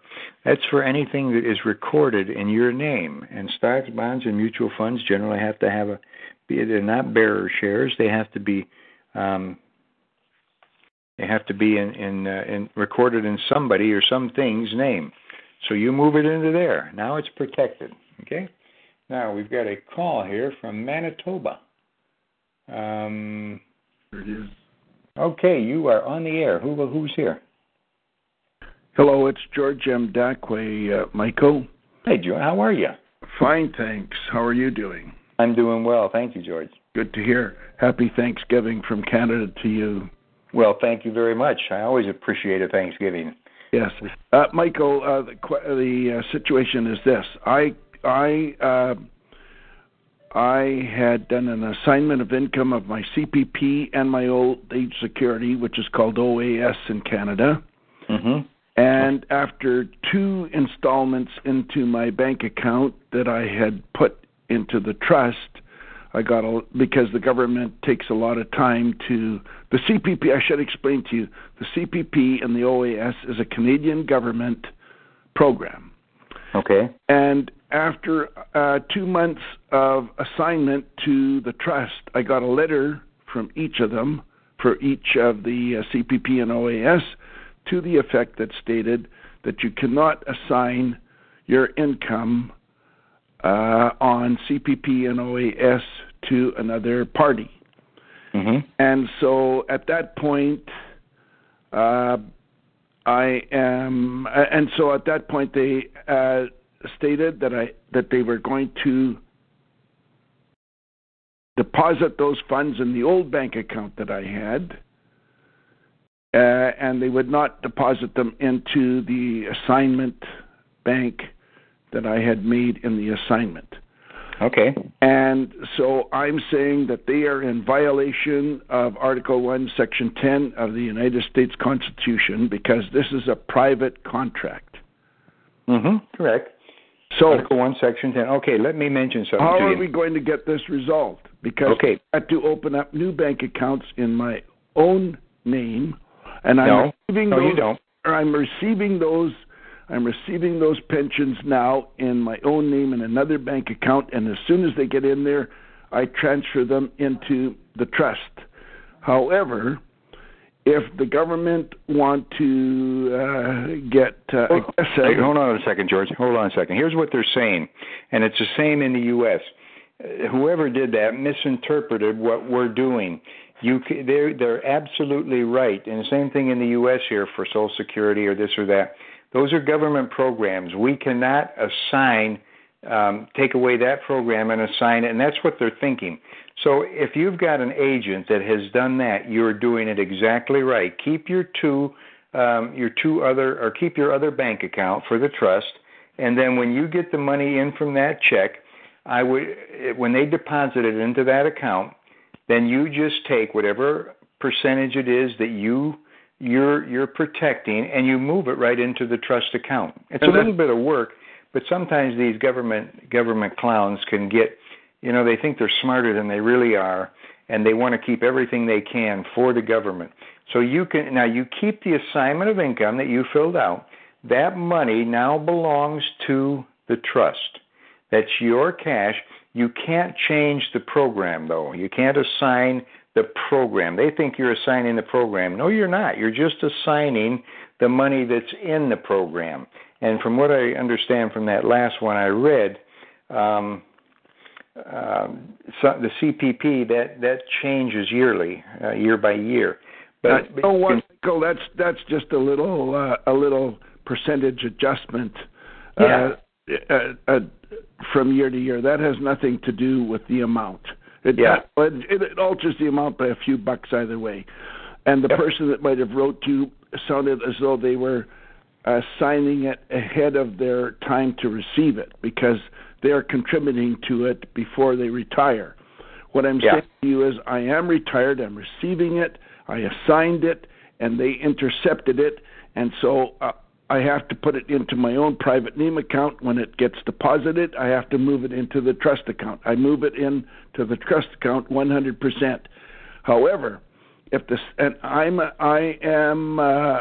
Speaker 2: That's for anything that is recorded in your name. And stocks, bonds, and mutual funds generally have to have a. They're not bearer shares. They have to be. Um, they have to be in in, uh, in recorded in somebody or something's name. So you move it into there. Now it's protected. Okay. Now we've got a call here from Manitoba. Um,
Speaker 4: there it is.
Speaker 2: Okay, you are on the air. Who who's here?
Speaker 4: Hello, it's George M. Dacquay, uh, Michael.
Speaker 2: Hey, George, how are you?
Speaker 4: Fine, thanks. How are you doing?
Speaker 2: I'm doing well, thank you, George.
Speaker 4: Good to hear. Happy Thanksgiving from Canada to you.
Speaker 2: Well, thank you very much. I always appreciate a Thanksgiving.
Speaker 4: Yes, uh, Michael. Uh, the the uh, situation is this: I I uh, I had done an assignment of income of my CPP and my old age security, which is called OAS in Canada.
Speaker 2: Mm-hmm.
Speaker 4: And after two installments into my bank account that I had put into the trust, I got a because the government takes a lot of time to the CPP. I should explain to you the CPP and the OAS is a Canadian government program.
Speaker 2: Okay.
Speaker 4: And after uh, two months of assignment to the trust, I got a letter from each of them for each of the uh, CPP and OAS to the effect that stated that you cannot assign your income uh, on CPP and OAS to another party.
Speaker 2: Mm-hmm.
Speaker 4: And so at that point, uh, I am, and so at that point they uh, stated that I that they were going to deposit those funds in the old bank account that I had, uh, and they would not deposit them into the assignment bank that I had made in the assignment.
Speaker 2: Okay.
Speaker 4: And so I'm saying that they are in violation of Article 1, Section 10 of the United States Constitution because this is a private contract.
Speaker 2: Mm-hmm. Correct.
Speaker 4: So,
Speaker 2: Article 1, Section 10. Okay, let me mention something
Speaker 4: how
Speaker 2: to
Speaker 4: are
Speaker 2: you.
Speaker 4: we going to get this resolved? Because
Speaker 2: Okay.
Speaker 4: I had to open up new bank accounts in my own name, and I'm
Speaker 2: No.
Speaker 4: receiving
Speaker 2: No,
Speaker 4: those.
Speaker 2: you don't.
Speaker 4: or I'm receiving those. I'm receiving those pensions now in my own name in another bank account, and as soon as they get in there, I transfer them into the trust. However, if the government want to uh, get uh, aggressive,
Speaker 2: hold on a second, George. Hold on a second. Here's what they're saying, and it's the same in the U.S. Uh, Whoever did that misinterpreted what we're doing. You, they're they're absolutely right, and the same thing in the U.S. here for Social Security or this or that. Those are government programs. We cannot assign, um, take away that program and assign it, and that's what they're thinking. So if you've got an agent that has done that, you're doing it exactly right. Keep your two, um, your two other, or keep your other bank account for the trust, and then when you get the money in from that check, I would, when they deposit it into that account, then you just take whatever percentage it is that you you're you're protecting and you move it right into the trust account. It's a
Speaker 4: And that-
Speaker 2: little bit of work, but sometimes these government government clowns can get you know, they think they're smarter than they really are and they want to keep everything they can for the government. So you can now you keep the assignment of income that you filled out. That money now belongs to the trust. That's your cash. You can't change the program though. You can't assign the program. They think you're assigning the program. No, you're not. You're just assigning the money that's in the program. And from what I understand from that last one I read, um, um, so the CPP that that changes yearly, uh, year by year. But,
Speaker 4: Uh,
Speaker 2: but
Speaker 4: you know
Speaker 2: you
Speaker 4: what,
Speaker 2: can-
Speaker 4: Michael? That's that's just a little uh, a little percentage adjustment.
Speaker 2: Yeah.
Speaker 4: Uh, uh, uh, from year to year, that has nothing to do with the amount. It,
Speaker 2: Yeah.
Speaker 4: it, it alters the amount by a few bucks either way. And the
Speaker 2: Yep.
Speaker 4: person that might have wrote to sounded as though they were uh, signing it ahead of their time to receive it because they are contributing to it before they retire. What I'm
Speaker 2: Yeah.
Speaker 4: saying to you is, I am retired. I'm receiving it. I assigned it, and they intercepted it, and so uh, I have to put it into my own private name account. When it gets deposited, I have to move it into the trust account. I move it into the trust account 100%. However, if this and I'm a, I am uh,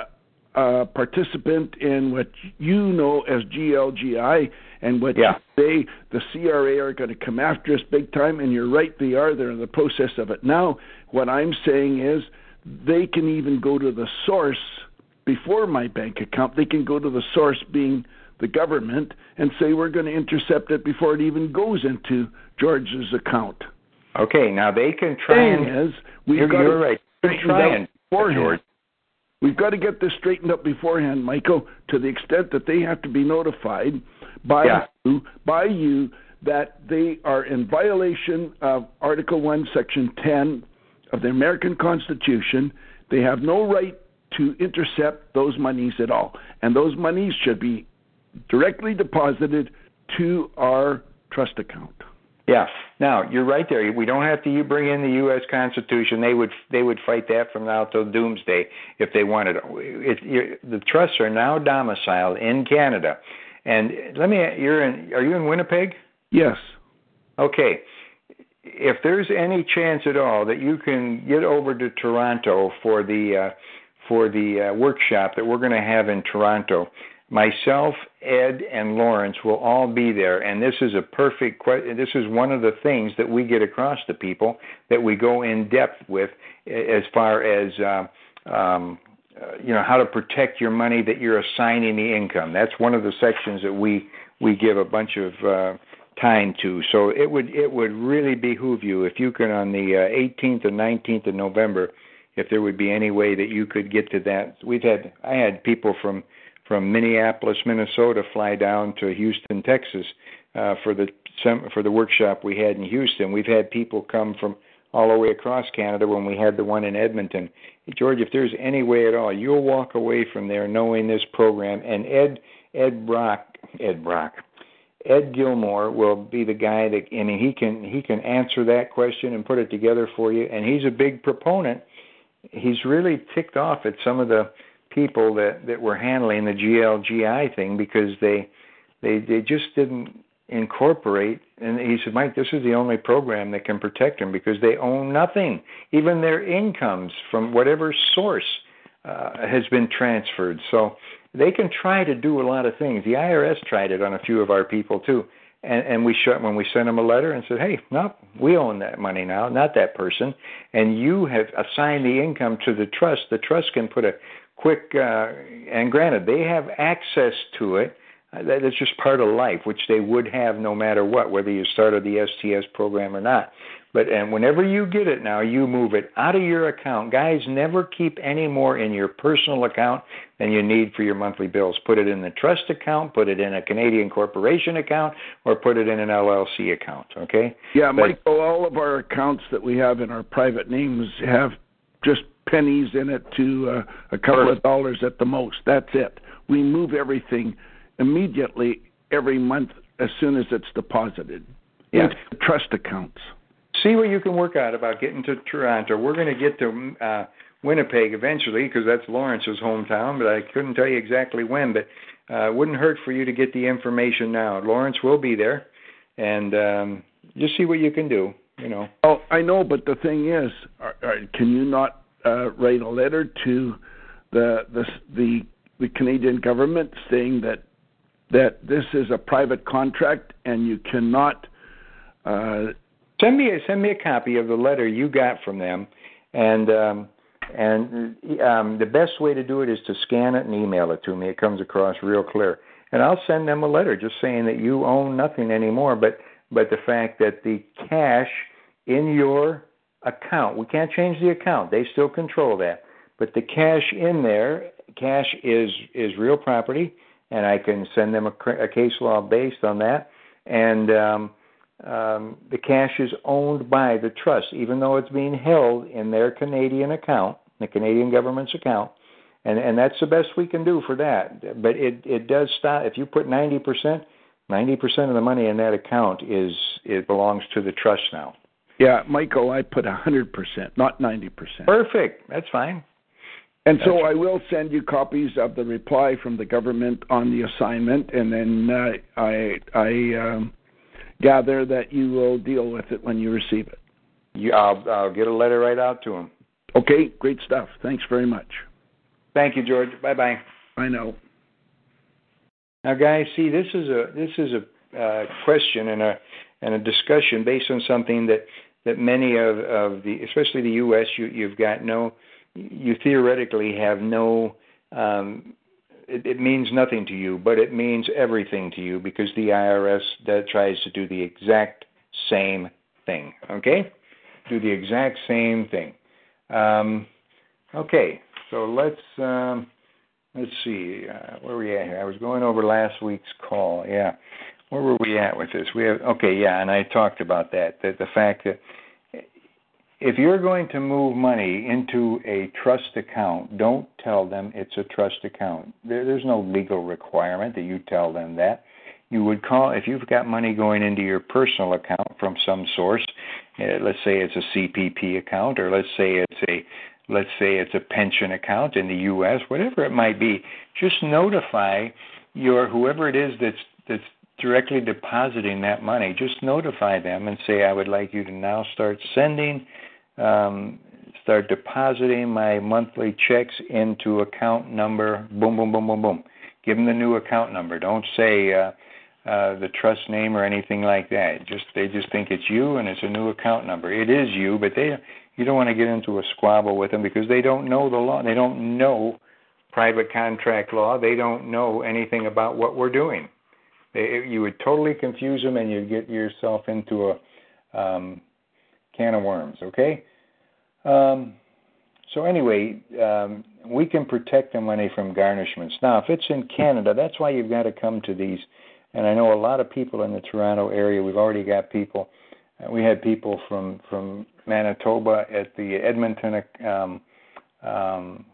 Speaker 4: a participant in what you know as GLGI and what
Speaker 2: Yeah.
Speaker 4: they the CRA are going to come after us big time. And you're right, they are. They're in the process of it now. What I'm saying is they can even go to the source before my bank account. They can go to the source being the government and say we're going to intercept it before it even goes into George's account.
Speaker 2: Okay, now they can try
Speaker 4: Thing
Speaker 2: and.
Speaker 4: is, we've
Speaker 2: You're,
Speaker 4: got
Speaker 2: you're
Speaker 4: to
Speaker 2: right. Try and
Speaker 4: beforehand.
Speaker 2: George.
Speaker 4: We've got to get this straightened up beforehand, Michael, to the extent that they have to be notified by
Speaker 2: Yeah.
Speaker 4: you by you that they are in violation of Article One, Section ten of the American Constitution. They have no right to intercept those monies at all. And those monies should be directly deposited to our trust account.
Speaker 2: Yeah. Now you're right there. We don't have to you bring in the U.S. Constitution. They would they would fight that from now till doomsday if they wanted. It, you the trusts are now domiciled in Canada, and let me. You're in. Are you in Winnipeg?
Speaker 4: Yes.
Speaker 2: Okay. If there's any chance at all that you can get over to Toronto for the uh, for the uh, workshop that we're going to have in Toronto, myself, Ed, and Lawrence will all be there, and this is a perfect. que- This is one of the things that we get across to people that we go in depth with, as far as. Uh, um, uh, you know how to protect your money that you're assigning the income. That's one of the sections that we we give a bunch of uh, time to. So it would it would really behoove you if you can on the uh, 18th and 19th of November, if there would be any way that you could get to that. We've had I had people from from Minneapolis, Minnesota, fly down to Houston, Texas, uh, for the for the workshop we had in Houston. We've had people come from all the way across Canada when we had the one in Edmonton. George, if there's any way at all, you'll walk away from there knowing this program. And Ed Ed Brock Ed Brock Ed Gilmore will be the guy that mean he can he can answer that question and put it together for you. And he's a big proponent. He's really ticked off at some of the people that that were handling the GLGI thing because they they they just didn't incorporate and he said mike this is the only program that can protect them because they own nothing. Even their incomes from whatever source uh, has been transferred. So they can try to do a lot of things. The irs tried it on a few of our people too and and we shut when we sent them a letter and said hey no we own that money now not that person. And you have assigned the income to the trust. The trust can put a quick uh, and granted they have access to it. That is just part of life, which they would have no matter what, whether you started the STS program or not. But and whenever you get it now, you move it out of your account. Guys, never keep any more in your personal account than you need for your monthly bills. Put it in the trust account, put it in a Canadian corporation account, or put it in an LLC account. Okay?
Speaker 4: Yeah,
Speaker 2: But-
Speaker 4: Michael, all of our accounts that we have in our private names have just pennies in it to uh, a couple of dollars at the most. That's it. We move everything immediately every month as soon as it's deposited
Speaker 2: Yeah.
Speaker 4: into trust accounts.
Speaker 2: See what you can work out about getting to Toronto. We're going to get to uh, Winnipeg eventually because that's Lawrence's hometown, but I couldn't tell you exactly when. But uh, wouldn't hurt for you to get the information now. Lawrence will be there, and um, just see what you can do. You know.
Speaker 4: Oh, I know, but the thing is, are, are, can you not uh, write a letter to the the the the Canadian government saying that that this is a private contract and you cannot uh,
Speaker 2: Send me a, send me a copy of the letter you got from them, and um, and um, the best way to do it is to scan it and email it to me. It comes across real clear, and I'll send them a letter just saying that you own nothing anymore, but but the fact that the cash in your account, we can't change the account; they still control that. But the cash in there, cash is is real property, and I can send them a, a case law based on that, and um, um, the cash is owned by the trust, even though it's being held in their Canadian account, the Canadian government's account. and and that's the best we can do for that. But it it does stop if you put ninety percent. Ninety percent of the money in that account is it belongs to the trust now.
Speaker 4: Yeah, Michael, I put a hundred percent, not ninety percent.
Speaker 2: Perfect. That's fine.
Speaker 4: And so I will send you copies of the reply from the government on the assignment, and then uh, I I um, gather that you will deal with it when you receive it.
Speaker 2: You, I'll I'll get a letter right out to him.
Speaker 4: Okay, great stuff. Thanks very much.
Speaker 2: Thank you, George. Bye bye.
Speaker 4: I know.
Speaker 2: Now, guys, see, this is a this is a uh, question and a and a discussion based on something that that many of of the, especially the U.S. You you've got no, you theoretically have no. Um, it, it means nothing to you, but it means everything to you because the IRS that tries to do the exact same thing. Okay, do the exact same thing. Um, okay, so let's. Um, let's see, uh, where were we at here? I was going over last week's call. Yeah, where were we at with this? We have okay, yeah, and I talked about that. That the fact that if you're going to move money into a trust account, don't tell them it's a trust account. There, there's no legal requirement that you tell them that. You would call if you've got money going into your personal account from some source. Uh, let's say it's a CPP account, or let's say it's a let's say it's a pension account in the U.S., whatever it might be, just notify your whoever it is that's that's directly depositing that money. Just notify them and say, I would like you to now start sending, um, start depositing my monthly checks into account number. Boom, boom, boom, boom, boom. Give them the new account number. Don't say. Uh, uh, the trust name or anything like that. Just they just think it's you and it's a new account number. It is you, but they you don't want to get into a squabble with them because they don't know the law. They don't know private contract law. They don't know anything about what we're doing. They, you would totally confuse them, and you'd get yourself into a um, can of worms. Okay. Um, so anyway, um, we can protect the money from garnishments. Now, if it's in Canada, that's why you've got to come to these. And I know a lot of people in the Toronto area. We've already got people we had people from from Manitoba at the Edmonton um, um,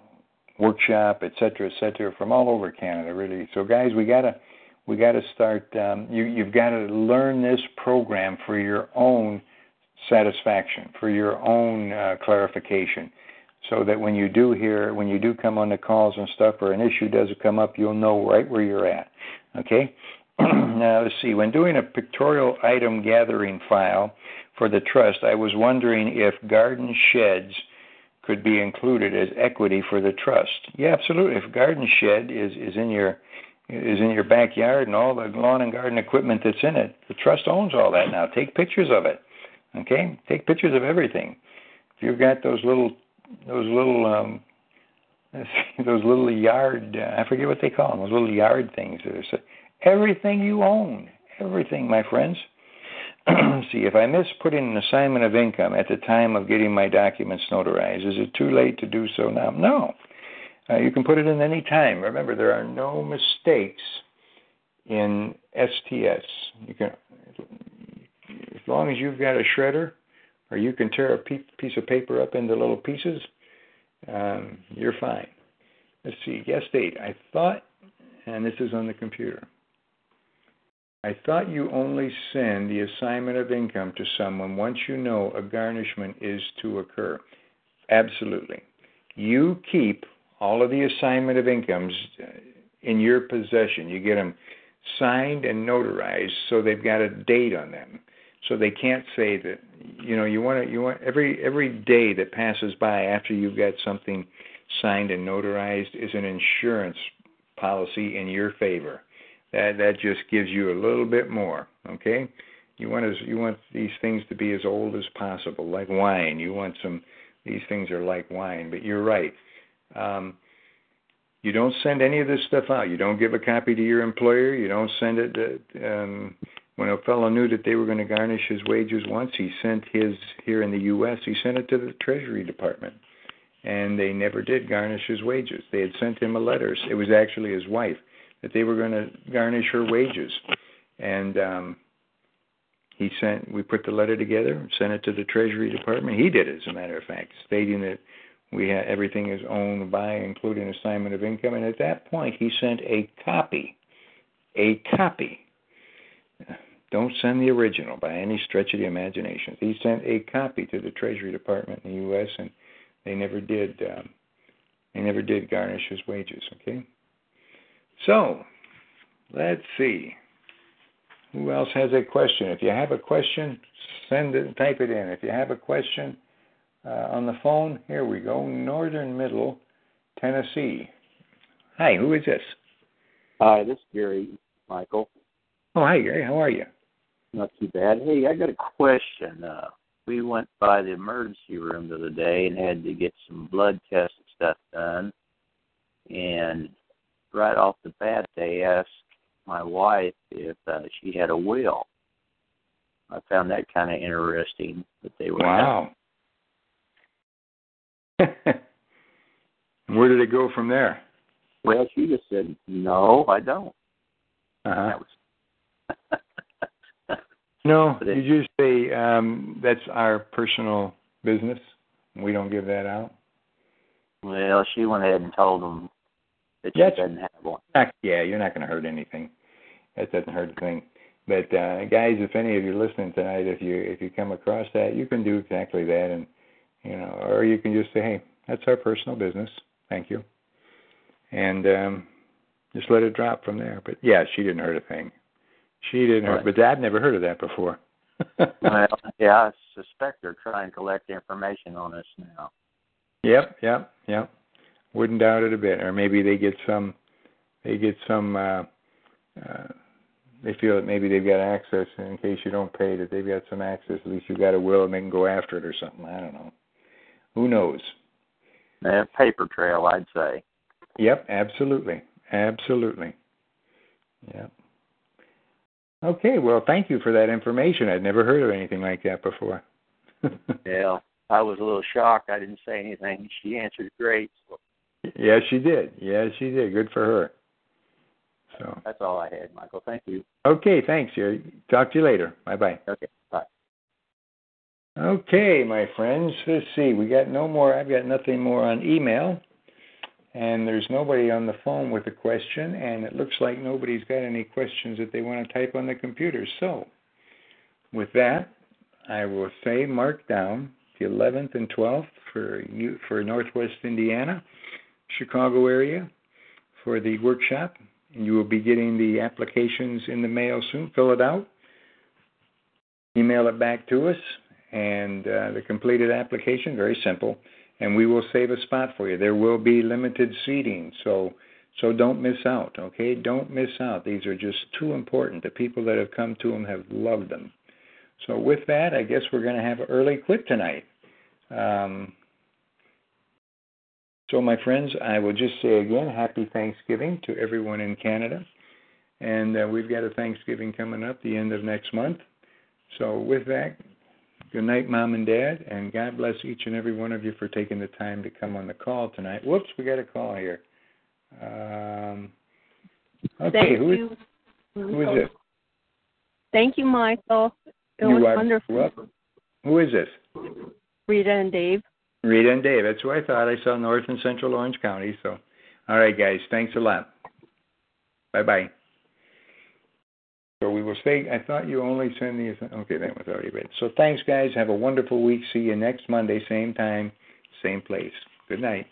Speaker 2: workshop, et cetera, et cetera, from all over Canada, really. So, guys, we gotta we gotta start. Um, you you've got to learn this program for your own satisfaction, for your own uh, clarification, so that when you do hear, when you do come on the calls and stuff, or an issue does come up, you'll know right where you're at. Okay. now, let's see. When doing a pictorial item gathering file for the trust, I was wondering if garden sheds could be included as equity for the trust. Yeah, absolutely. If garden shed is is in your is in your backyard and all the lawn and garden equipment that's in it, the trust owns all that now. Take pictures of it. Okay, take pictures of everything. If you've got those little those little um, those little yard uh, I forget what they call them those little yard things that are everything you own, everything, my friends. See, if I miss putting an assignment of income at the time of getting my documents notarized, is it too late to do so now? No. Uh, you can put it in any time. Remember, there are no mistakes in STS. You can, as long as you've got a shredder, or you can tear a piece of paper up into little pieces, um, you're fine. Let's see, guest date. I thought, and this is on the computer. I thought you only send the assignment of income to someone once you know a garnishment is to occur. Absolutely. You keep all of the assignment of incomes uh, in your possession. You get them signed and notarized so they've got a date on them. So they can't say that you know you want to you want every every day that passes by after you've got something signed and notarized is an insurance policy in your favor that that just gives you a little bit more. Okay, you want as you want these things to be as old as possible, like wine. You want some. These things are like wine, but you're right. Um, you don't send any of this stuff out. You don't give a copy to your employer. You don't send it. To, um, when a fellow knew that they were going to garnish his wages once, he sent his here in the U.S. He sent it to the Treasury Department, and they never did garnish his wages. They had sent him a letter. It was actually his wife that they were going to garnish her wages, and um, he sent. We put the letter together, sent it to the Treasury Department. He did, it, as a matter of fact, stating that we had everything is owned by, including assignment of income. And at that point, he sent a copy, a copy. Don't send the original by any stretch of the imagination. He sent a copy to the Treasury Department in the U.S. and they never did. Um, they never did garnish his wages. Okay. So, let's see. Who else has a question? If you have a question, send it, type it in. If you have a question, uh, on the phone. Here we go. Northern Middle, Tennessee. Hi, who is this?
Speaker 5: Hi, this is Gary Michael.
Speaker 2: Oh, hi, Gary. How are you?
Speaker 5: Not too bad. Hey, I got a question. Uh, we went by the emergency room the other day and had to get some blood tests and stuff done. And right off the bat, they asked my wife if uh, she had a will. I found that kind of interesting that they were.
Speaker 2: Wow. Where did it go from there?
Speaker 5: Well, she just said, "No, I don't."
Speaker 2: Uh-huh. Was... no, did you just say um, that's our personal business? We don't give that out.
Speaker 5: Well, she went ahead and told them that she doesn't have one.
Speaker 2: Yeah, you're not going to hurt anything. That doesn't hurt a thing. But uh, guys, if any of you are listening tonight, if you if you come across that, you can do exactly that, and you know, or you can just say, hey, that's our personal business. Thank you. And um, just let it drop from there. But yeah, she didn't hurt a thing. She didn't hurt, but Dad never heard of that before.
Speaker 5: well, yeah, I suspect they're trying to collect information on us now.
Speaker 2: Yep, yep, yep. Wouldn't doubt it a bit. Or maybe they get some, they get some. uh uh they feel that maybe they've got access and in case you don't pay that they've got some access at least you've got a will and they can go after it or something i don't know who knows
Speaker 5: a paper trail, I'd say.
Speaker 2: Yep, absolutely, absolutely. Yep. Okay, well, thank you for that information. I'd never heard of anything like that before.
Speaker 5: yeah, I was a little shocked. I didn't say anything. She answered great. So.
Speaker 2: Yes, she did. Yes, she did. Good for her. So
Speaker 5: that's all I had, Michael. Thank you.
Speaker 2: Okay, thanks. Jerry. Talk to you later. Bye bye.
Speaker 5: Okay, bye.
Speaker 2: Okay, my friends. Let's see. We got no more. I've got nothing more on email. And there's nobody on the phone with a question. And it looks like nobody's got any questions that they want to type on the computer. So, with that, I will say mark down the 11th and 12th for you, for Northwest Indiana, Chicago area for the workshop. And you will be getting the applications in the mail soon. Fill it out. Email it back to us and uh, the completed application, very simple, and we will save a spot for you. There will be limited seating, so so don't miss out. Okay, don't miss out. These are just too important. The people that have come to them have loved them. So with that, I guess we're going to have an early quit tonight. Um, so my friends, I will just say again, happy Thanksgiving to everyone in Canada, and uh, we've got a Thanksgiving coming up the end of next month. So with that, Good night, Mom and Dad, and God bless each and every one of you for taking the time to come on the call tonight. Whoops, we got a call here. Um, okay,
Speaker 6: Thank
Speaker 2: who is,
Speaker 6: you.
Speaker 2: who is this?
Speaker 6: Thank you, Michael. It
Speaker 2: you
Speaker 6: was
Speaker 2: are
Speaker 6: wonderful.
Speaker 2: welcome. Who is this?
Speaker 6: Rita and Dave.
Speaker 2: Rita and Dave. That's who I thought. I saw North and Central Orange County. So, all right, guys. Thanks a lot. Bye bye. So we will say, I thought you only send these. Okay, that was already read. So thanks, guys. Have a wonderful week. See you next Monday, same time, same place. Good night.